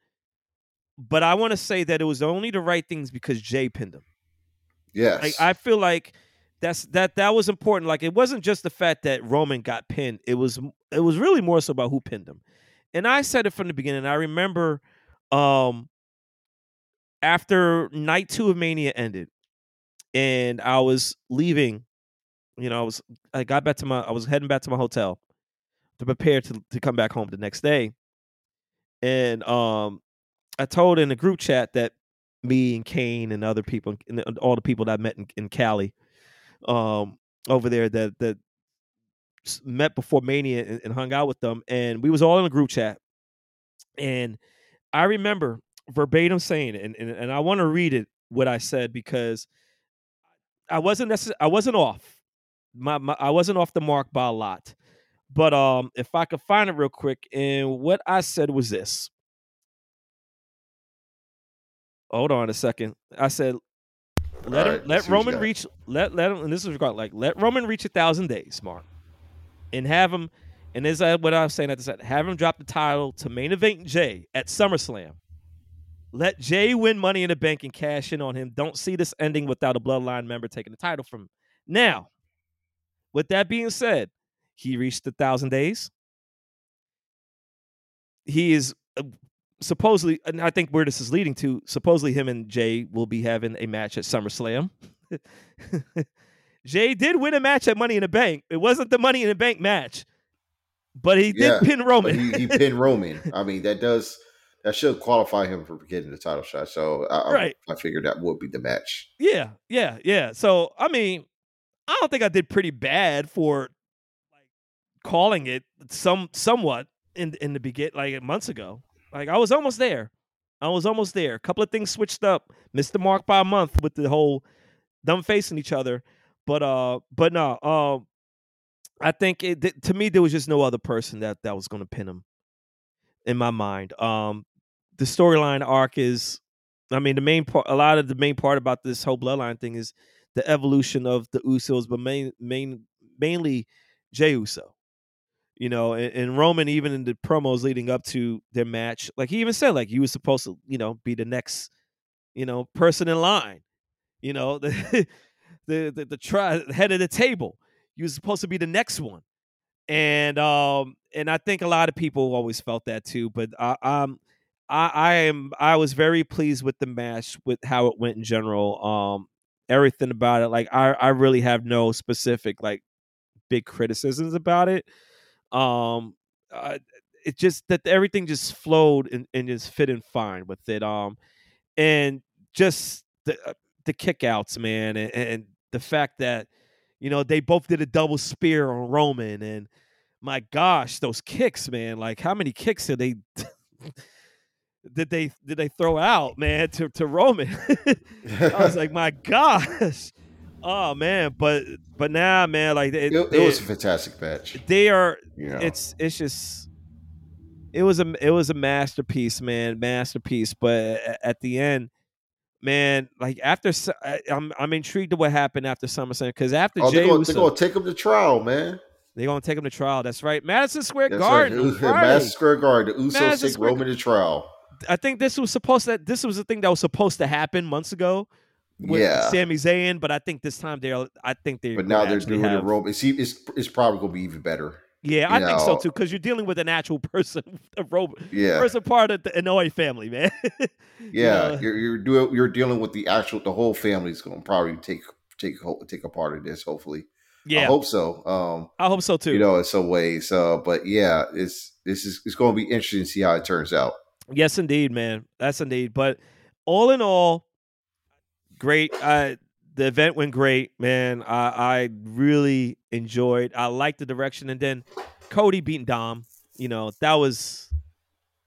But I want to say that it was only the right things because Jey pinned him. Yes. Like I feel like that's that that was important. Like it wasn't just the fact that Roman got pinned. It was it was really more so about who pinned him. And I said it from the beginning. I remember um after night two of Mania ended and I was leaving, you know, I was I got back to my I was heading back to my hotel to prepare to to come back home the next day. And um I told in the group chat that me and Kane and other people and all the people that I met in, in Cali um over there that that met before Mania and, and hung out with them and we was all in a group chat and I remember verbatim saying it and, and, and I want to read it what I said because I wasn't necess- I wasn't off my, my I wasn't off the mark by a lot but um if I could find it real quick and what I said was this hold on a second I said let him, let see what you Roman reach let let him and this is regard like let Roman reach a thousand days, Mark, and have him. And is what I was saying at the set. Have him drop the title to main event Jey at SummerSlam. Let Jey win Money in the Bank and cash in on him. Don't see this ending without a Bloodline member taking the title from him. Now, with that being said, he reached a thousand days. He is uh, supposedly, and I think where this is leading to, supposedly him and Jey will be having a match at SummerSlam. Jey did win a match at Money in the Bank. It wasn't the Money in the Bank match, but he did Yeah, pin Roman. he, he pinned Roman. I mean, that does that should qualify him for getting the title shot. So I, I- Right. I, figured that would be the match. yeah, yeah, yeah. So I mean, I don't think I did pretty bad for like calling it some somewhat in in the begin like months ago. Like I was almost there. I was almost there. A couple of things switched up. Missed the mark by a month with the whole them facing each other. But uh, but no, um, I think it to me there was just no other person that that was going to pin him in my mind. Um, the storyline arc is, I mean, the main part. A lot of the main part about this whole bloodline thing is the evolution of the Usos, but main main mainly Jey Uso. You know, and, and Roman even in the promos leading up to their match, like he even said, like he was supposed to, you know, be the next, you know, person in line. You know, the the the, the head of the table. You was supposed to be the next one, and um and I think a lot of people always felt that too. But I, um, I I am I was very pleased with the match with how it went in general. Um, everything about it, like I I really have no specific like big criticisms about it. Um, uh, it just that everything just flowed and, and just fit in fine with it. Um, and just the uh, the kickouts, man, and, and the fact that you know they both did a double spear on Roman, and my gosh, those kicks, man! Like how many kicks did they did they did they throw out, man, to to Roman? I was like, my gosh, oh man! But but now, man, like it, It, it was a fantastic match. they are know, it's it's just it was a it was a masterpiece, man, masterpiece. But at the end, man, like after I- I'm I'm intrigued to what happened after SummerSlam because after Oh, Jey they're gonna, Uso, they're gonna take him to trial, man. they're gonna take him to trial. That's right, Madison Square That's Garden. right. Madison Square Garden. The Usos Madison take Square- Roman to trial. I think this was supposed to this was the thing that was supposed to happen months ago with Yeah, Sami Zayn, but I think this time they're I think they're but now gonna they're doing have, Roman. It's, it's it's probably gonna be even better. Yeah, I you think so too because you're dealing with an actual person, a robot, Yeah, person part of the Anoa'i family, man. yeah. know. You're you're you're dealing with the actual the whole family's gonna probably take take take a part of this. Hopefully, yeah, I hope so. Um, I hope so too. you know, in some ways. Uh, but yeah, it's this is it's going to be interesting to see how it turns out. Yes, indeed, man. That's indeed. But all in all, great. Uh, the event went great, man. I, I really enjoyed. I liked the direction, and then Cody beating Dom. You know that was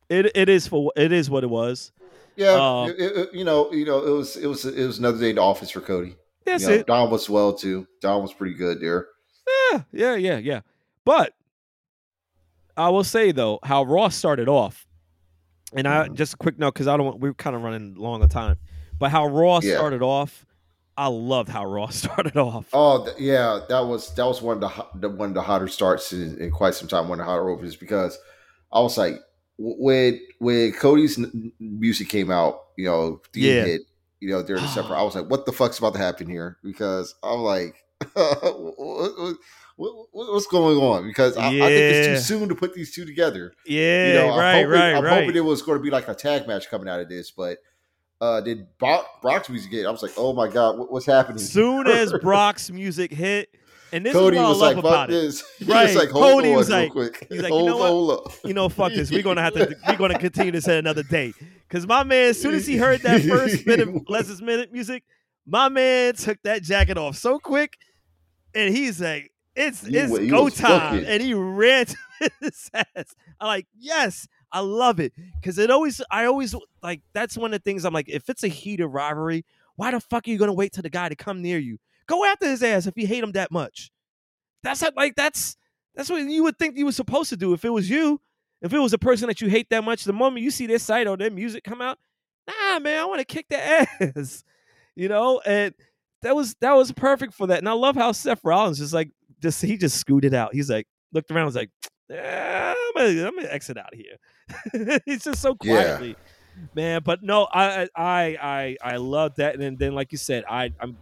it. It is for it is what it was. Yeah, Um, it- it- you know, you know, it was it was it was another day in the office for Cody. That's you know, it. Dom was well too. Dom was pretty good there. Yeah, yeah, yeah, yeah. But I will say though, how Raw started off, and I Mhm. just a quick note because I don't. want We're kind of running long on time, but how Raw Yeah. started off, I loved how Raw started off. Oh th- yeah, that was that was one of the, the one of the hotter starts in, in quite some time. One of the hotter overs because I was like, when when Cody's music came out, you know, the Yeah. hit, you know, during the separate, I was like, what the fuck's about to happen here? Because I'm like, what, what- what- what's going on? Because I, I think it's too soon to put these two together. Yeah, you know, right, I'm hoping, right, I'm right. hoping it was going to be like a tag match coming out of this, but uh did Brock, Brock's music hit? I was like, oh my god, what, what's happening? Soon as Brock's music hit, and this Cody is what I was love like, about "Fuck it. this." He Right. was like, hold Cody on was like- quick. he's like, you know what? up. You know, fuck this. We're gonna have to. We're gonna continue this at another date. Cause my man, as soon as he heard that first minute, Les's minute music, my man took that jacket off so quick, and he's like, "It's He it's he go time," and he ran to his ass. I'm like, "Yes, I love it," because it always, I always like. That's one of the things I'm like. If it's a heated rivalry, why the fuck are you gonna wait till the guy to come near you? Go after his ass if you hate him that much. That's how, like that's that's what you would think you were supposed to do if it was you. If it was a person that you hate that much, the moment you see their site or their music come out, nah, man, I want to kick their ass. You know, and that was that was perfect for that. And I love how Seth Rollins just like just he just scooted out. He's like looked around, was like, "Eh, I'm gonna, I'm gonna exit out of here. He's just so Yeah. quietly, man. But no, I I I I love that. And then, then like you said, I I'm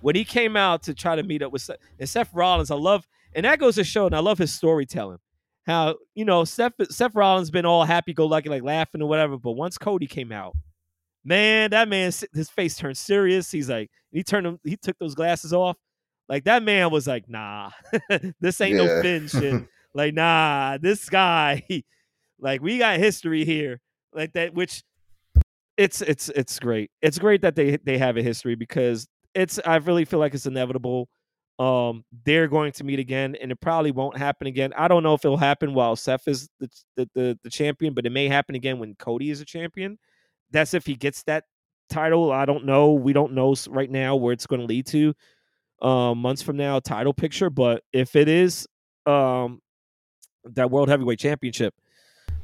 when he came out to try to meet up with Seth, and Seth Rollins, I love, and that goes to show, and I love his storytelling. How you know Seth Seth Rollins been all happy go lucky, like laughing or whatever, but once Cody came out, man, that man his face turned serious. He's like, he turned him, he took those glasses off. Like that man was like, nah, this ain't no Yeah. Finn shit. like, nah, this guy, like we got history here, like that. Which it's it's it's great. It's great that they they have a history because it's. I really feel like it's inevitable. Um, they're going to meet again, and it probably won't happen again. I don't know if it'll happen while Seth is the the the, the champion, but it may happen again when Cody is a champion. That's if he gets that title. I don't know. We don't know right now where it's going to lead to. Um, months from now, title picture. But if it is, um, that world heavyweight championship,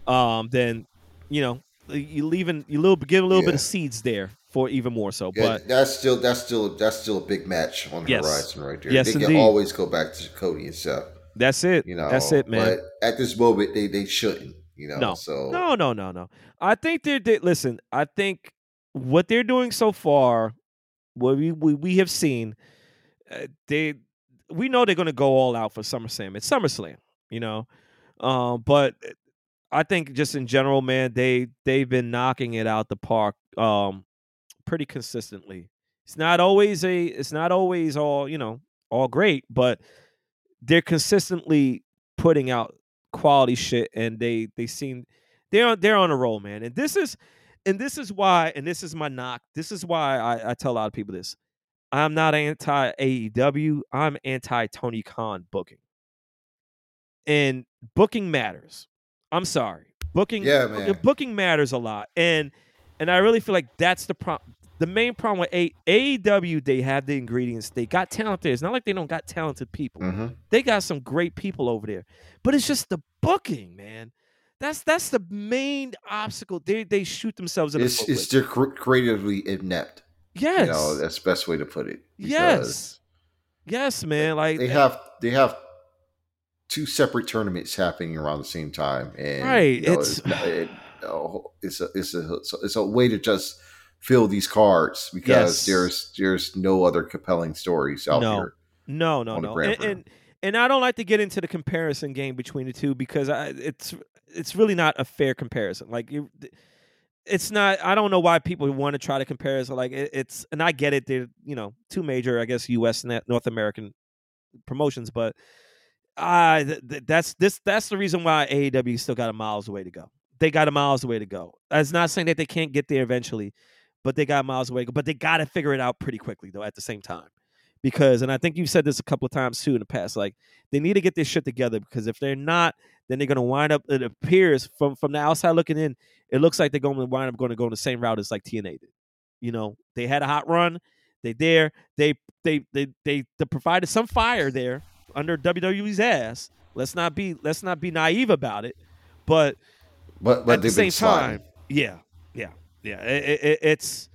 um, then you know you leaving you little give a little bit of seeds there for even more so. Yeah, But that's still that's still that's still a big match on the Yes. horizon right there. Yes, they can always go back to Cody and Seth. that's it. You know, that's it, man. But at this moment, they they shouldn't. You know, No. so No, no, no, no. I think they're they, listen. I think what they're doing so far, what we we, we have seen, uh, they we know they're going to go all out for SummerSlam. It's SummerSlam, you know. Um, but I think just in general, man, they they've been knocking it out the park, um, pretty consistently. It's not always a. It's not always all you know, all great, but they're consistently putting out quality shit, and they they seem they're on, they're on a roll, man. And this is and this is why, and this is my knock. This is why I, I tell a lot of people this. I'm not anti AEW. I'm anti Tony Khan booking. And booking matters. I'm sorry. Booking Yeah, man. booking matters a lot. And and I really feel like that's the problem. The main problem with A- AEW, they have the ingredients. They got talent there. It's not like they don't got talented people Mhm. they got some great people over there but it's just the booking man That's that's the main obstacle. They they shoot themselves in the It's foot. it's with. they're creatively inept. Yes, You know, that's the best way to put it. Yes. yes, man. Like they eh have they have two separate tournaments happening around the same time, and Right, you know, it's- it's it- it's a it's a it's a way to just fill these cards because Yes. there's there's no other compelling stories out No. here. No, no, no. And, and and I don't like to get into the comparison game between the two because I, it's it's really not a fair comparison. Like you, it's not. I don't know why people want to try to compare it. So like it, it's and I get it. They're you know two major, I guess, U.S. and North American promotions, but I th- th- that's this that's the reason why AEW still got a miles away to go. They got a miles away to go. That's not saying that they can't get there eventually, but they got miles away. But they got to figure it out pretty quickly though. At the same time, because and I think you've said this a couple of times too in the past. Like they need to get this shit together because if they're not, then they're gonna wind up. It appears from from the outside looking in, it looks like they're going to wind up going to go the same route as like TNA did. You know, they had a hot run. They there. They they they they, they provided some fire there under WWE's ass. Let's not be let's not be naive about it. But But but at the same sliding. time, yeah, yeah, yeah. It, it, it's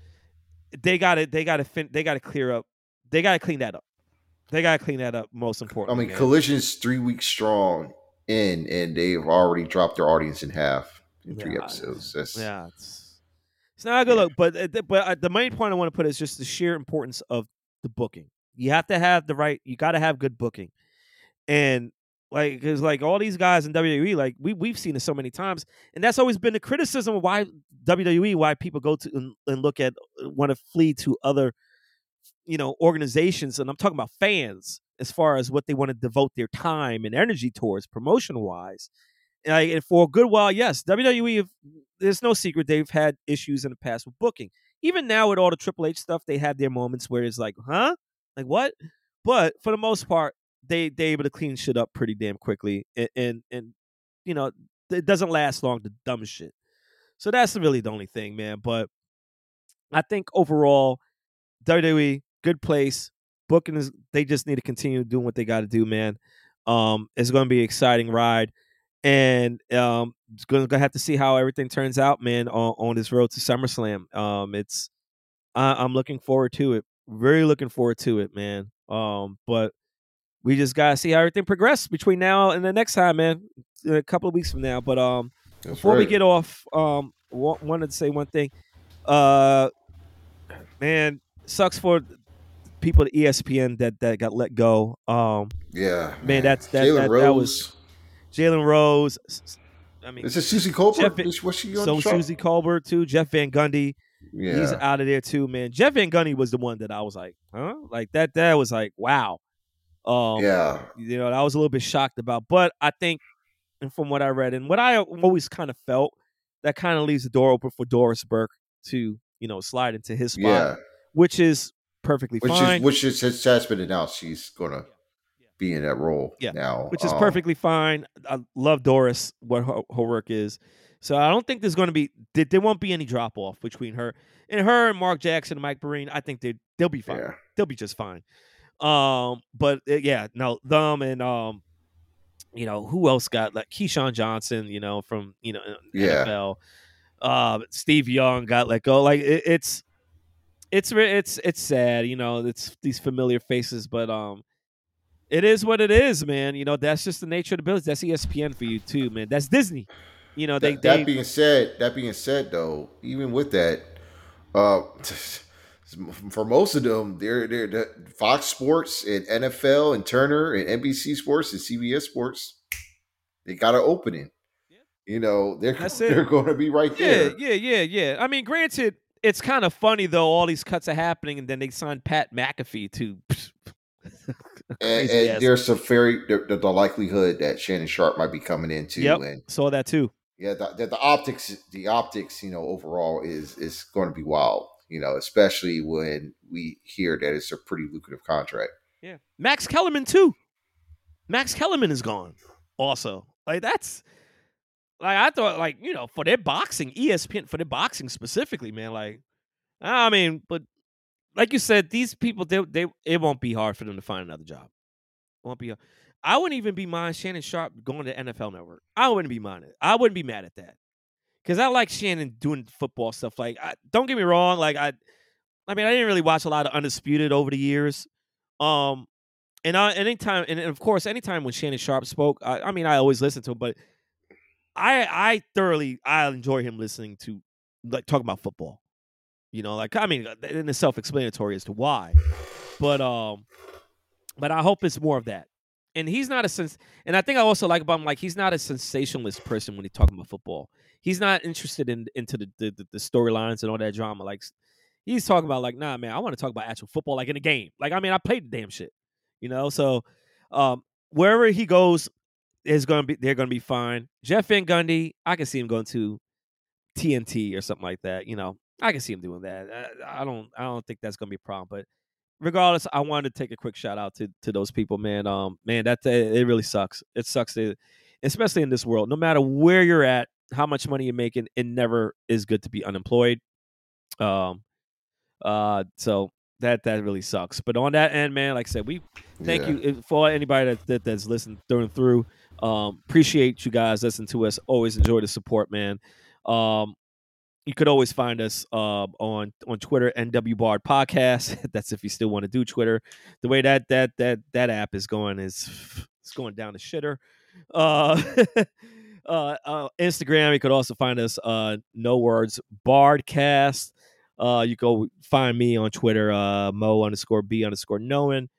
they got to they got to fin- they got to clear up. They got to clean that up. They got to clean that up. Most important. I mean, Collision's three weeks strong in, and they've already dropped their audience in half in three episodes. That's Yeah, it's it's not a good Yeah. look. But uh, but uh, the main point I want to put is just the sheer importance of the booking. You have to have the right. You got to have good booking, and like because like all these guys in WWE, like we we've seen it so many times, and that's always been the criticism of why WWE, why people go to and, and look at want to flee to other, you know, organizations, and I'm talking about fans as far as what they want to devote their time and energy towards promotion wise. Like, and for a good while, yes, WWE. Have, there's no secret they've had issues in the past with booking. Even now with all the Triple H stuff, they have their moments where it's like, huh, like what? But for the most part, they they able to clean shit up pretty damn quickly, and and, and you know it doesn't last long. The dumb shit. So that's really the only thing, man. But I think overall, WWE good place. Booking is they just need to continue doing what they got to do, man. Um, it's going to be an exciting ride, and um, it's going to have to see how everything turns out, man, on, on this road to SummerSlam. Um, it's I, I'm looking forward to it. Very looking forward to it, man. Um, but we just gotta see how everything progresses between now and the next time, man. A couple of weeks from now. But um, that's before we get off, um, wa- wanted to say one thing. Uh, man, sucks for people at ESPN that that got let go. Um, yeah, man, that's- that- that- that was- Jalen Rose. I mean, Is it Suzy Kolber? Jeff- Is- she on so the show? Suzy Kolber too. Jeff Van Gundy. yeah, He's out of there too, man. Jeff Van Gundy was the one that I was like, huh? Like that. That was like, wow. Um, yeah. you know, I was a little bit shocked about. But I think, and from what I read and what I always kind of felt, that kind of leaves the door open for Doris Burke to, you know, slide into his spot, Yeah, which is perfectly which fine. is which is has, been announced. She's gonna be in that role Yeah. now, which is Um, perfectly fine. I love Doris, what her, her work is. So I don't think there's going to be there, won't be any drop off between her and her and Mark Jackson and Mike Breen. I think they they'll be fine. Yeah, They'll be just fine. Um, but uh, yeah, no, them and um, you know who else got like Keyshawn Johnson, you know from you know Yeah. NFL. Uh, Steve Young got let go. Like it, it's it's it's it's sad, you know. It's these familiar faces, but um, it is what it is, man. You know that's just the nature of the business. That's ESPN for you too, man. That's Disney. You know they that, they being said, that being said, though, even with that, uh, for most of them, they're they're the Fox Sports and NFL and Turner and NBC Sports and CBS Sports. They got an opening. Yeah. You know, they're they're going to be right Yeah, there. yeah, yeah, yeah. I mean, granted, it's kind of funny though. All these cuts are happening, and then they signed Pat McAfee to. And, and there's a very the, the, the likelihood that Shannon Sharpe might be coming in too. Yep. And Saw that too. yeah, the, the, the optics, the optics, you know, overall is is going to be wild. You know, especially when we hear that it's a pretty lucrative contract. Yeah, Max Kellerman too. Max Kellerman is gone. Also, like that's like I thought, like you know, for their boxing, ESPN for their boxing specifically, man. Like, I mean, but like you said, these people, they they it won't be hard for them to find another job. Won't be. I I wouldn't even be mind Shannon Sharpe going to NFL Network. I wouldn't be minded. I wouldn't be mad at that because I like Shannon doing football stuff. Like, I, don't get me wrong. Like, I, I mean, I didn't really watch a lot of Undisputed over the years. Um, and I, anytime, and of course, anytime when Shannon Sharpe spoke, I, I mean, I always listened to him, but I, I thoroughly, I enjoy him listening to, like, talking about football. You know, like, I mean, and it's self-explanatory as to why, but um, but I hope it's more of that and he's not a sens- and I think I also like about him like he's not a sensationalist person when he's talking about football. He's not interested in into the the, the storylines and all that drama. Like he's talking about like, nah, man, I want to talk about actual football, like in a game. Like I mean, I played the damn shit, you know. So um, wherever he goes is gonna be they're gonna be fine. Jeff Van Gundy, I can see him going to TNT or something like that. You know, I can see him doing that. I, I don't I don't think that's gonna be a problem, but regardless, I wanted to take a quick shout out to to those people, man. Um, man, that it really sucks. It sucks, to, especially in this world. No matter where you're at, how much money you're making, it never is good to be unemployed. Um, uh, so that that really sucks. But on that end, man, like I said, we thank yeah. you for anybody that, that that's listened through and through. Um, appreciate you guys listening to us. Always enjoy the support, man. Um, you could always find us uh, on on Twitter, NW Barred Podcast. That's if you still want to do Twitter. The way that that that that app is going is it's going down the shitter. Uh, uh, uh, Instagram, you could also find us uh, No Words Barredcast. Uh, you go find me on Twitter, Moe underscore B underscore knowing.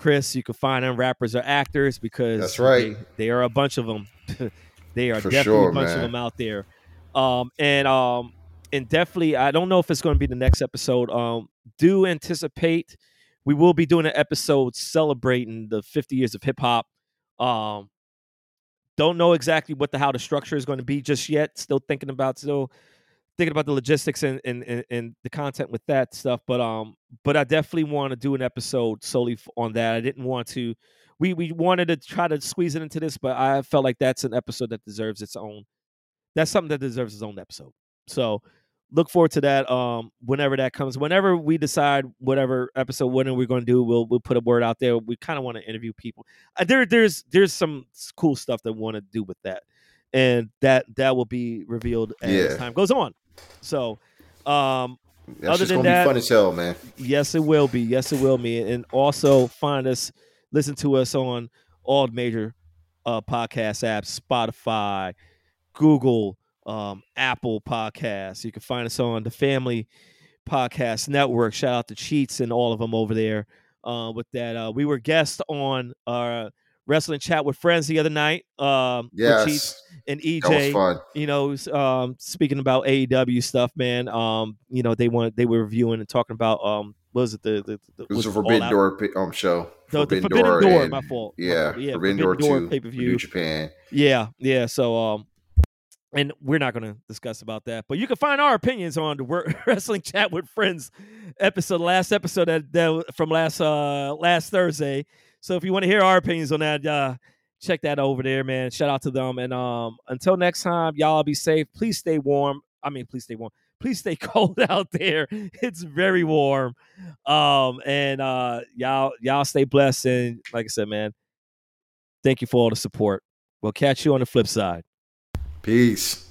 Chris, you can find them rappers or actors because that's right. They, they are a bunch of them. they are For definitely sure, a bunch man. of them out there. Um, and um, and definitely, I don't know if it's going to be the next episode. Um, do anticipate we will be doing an episode celebrating the 50 years of hip hop. Um, don't know exactly what the how the structure is going to be just yet. Still thinking about still thinking about the logistics and and, and, and the content with that stuff. But um, but I definitely want to do an episode solely on that. I didn't want to. We we wanted to try to squeeze it into this, but I felt like that's an episode that deserves its own. That's something that deserves its own episode. So look forward to that um whenever that comes whenever we decide whatever episode when we're going to do we'll we'll put a word out there we kind of want to interview people uh, there there's there's some cool stuff that we want to do with that and that that will be revealed as yeah. time goes on so um That's other than that fun as hell man yes it will be yes it will be and also find us listen to us on all the major uh podcast apps spotify google um, Apple Podcasts. You can find us on the Family Podcast Network. Shout out to Cheats and all of them over there. Uh, with that, uh, we were guests on our wrestling chat with friends the other night. Um, yes, and EJ. You know, um, speaking about AEW stuff, man. Um, you know, they want they were reviewing and talking about um, what was it the the, the it was a Forbidden Door um show. No, Forbidden, the Forbidden Door, Door and, my fault. Yeah, yeah, Forbidden, Forbidden Door, Door pay per view, Japan. Yeah, yeah. So um, and we're not going to discuss about that but you can find our opinions on the wrestling chat with friends episode last episode that, that from last uh last thursday so if you want to hear our opinions on that uh check that over there man. Shout out to them and um until next time y'all be safe. Please stay warm. I mean please stay warm. Please stay cold out there. It's very warm. Um and uh y'all y'all stay blessed and like i said man thank you for all the support. We'll catch you on the flip side. Peace.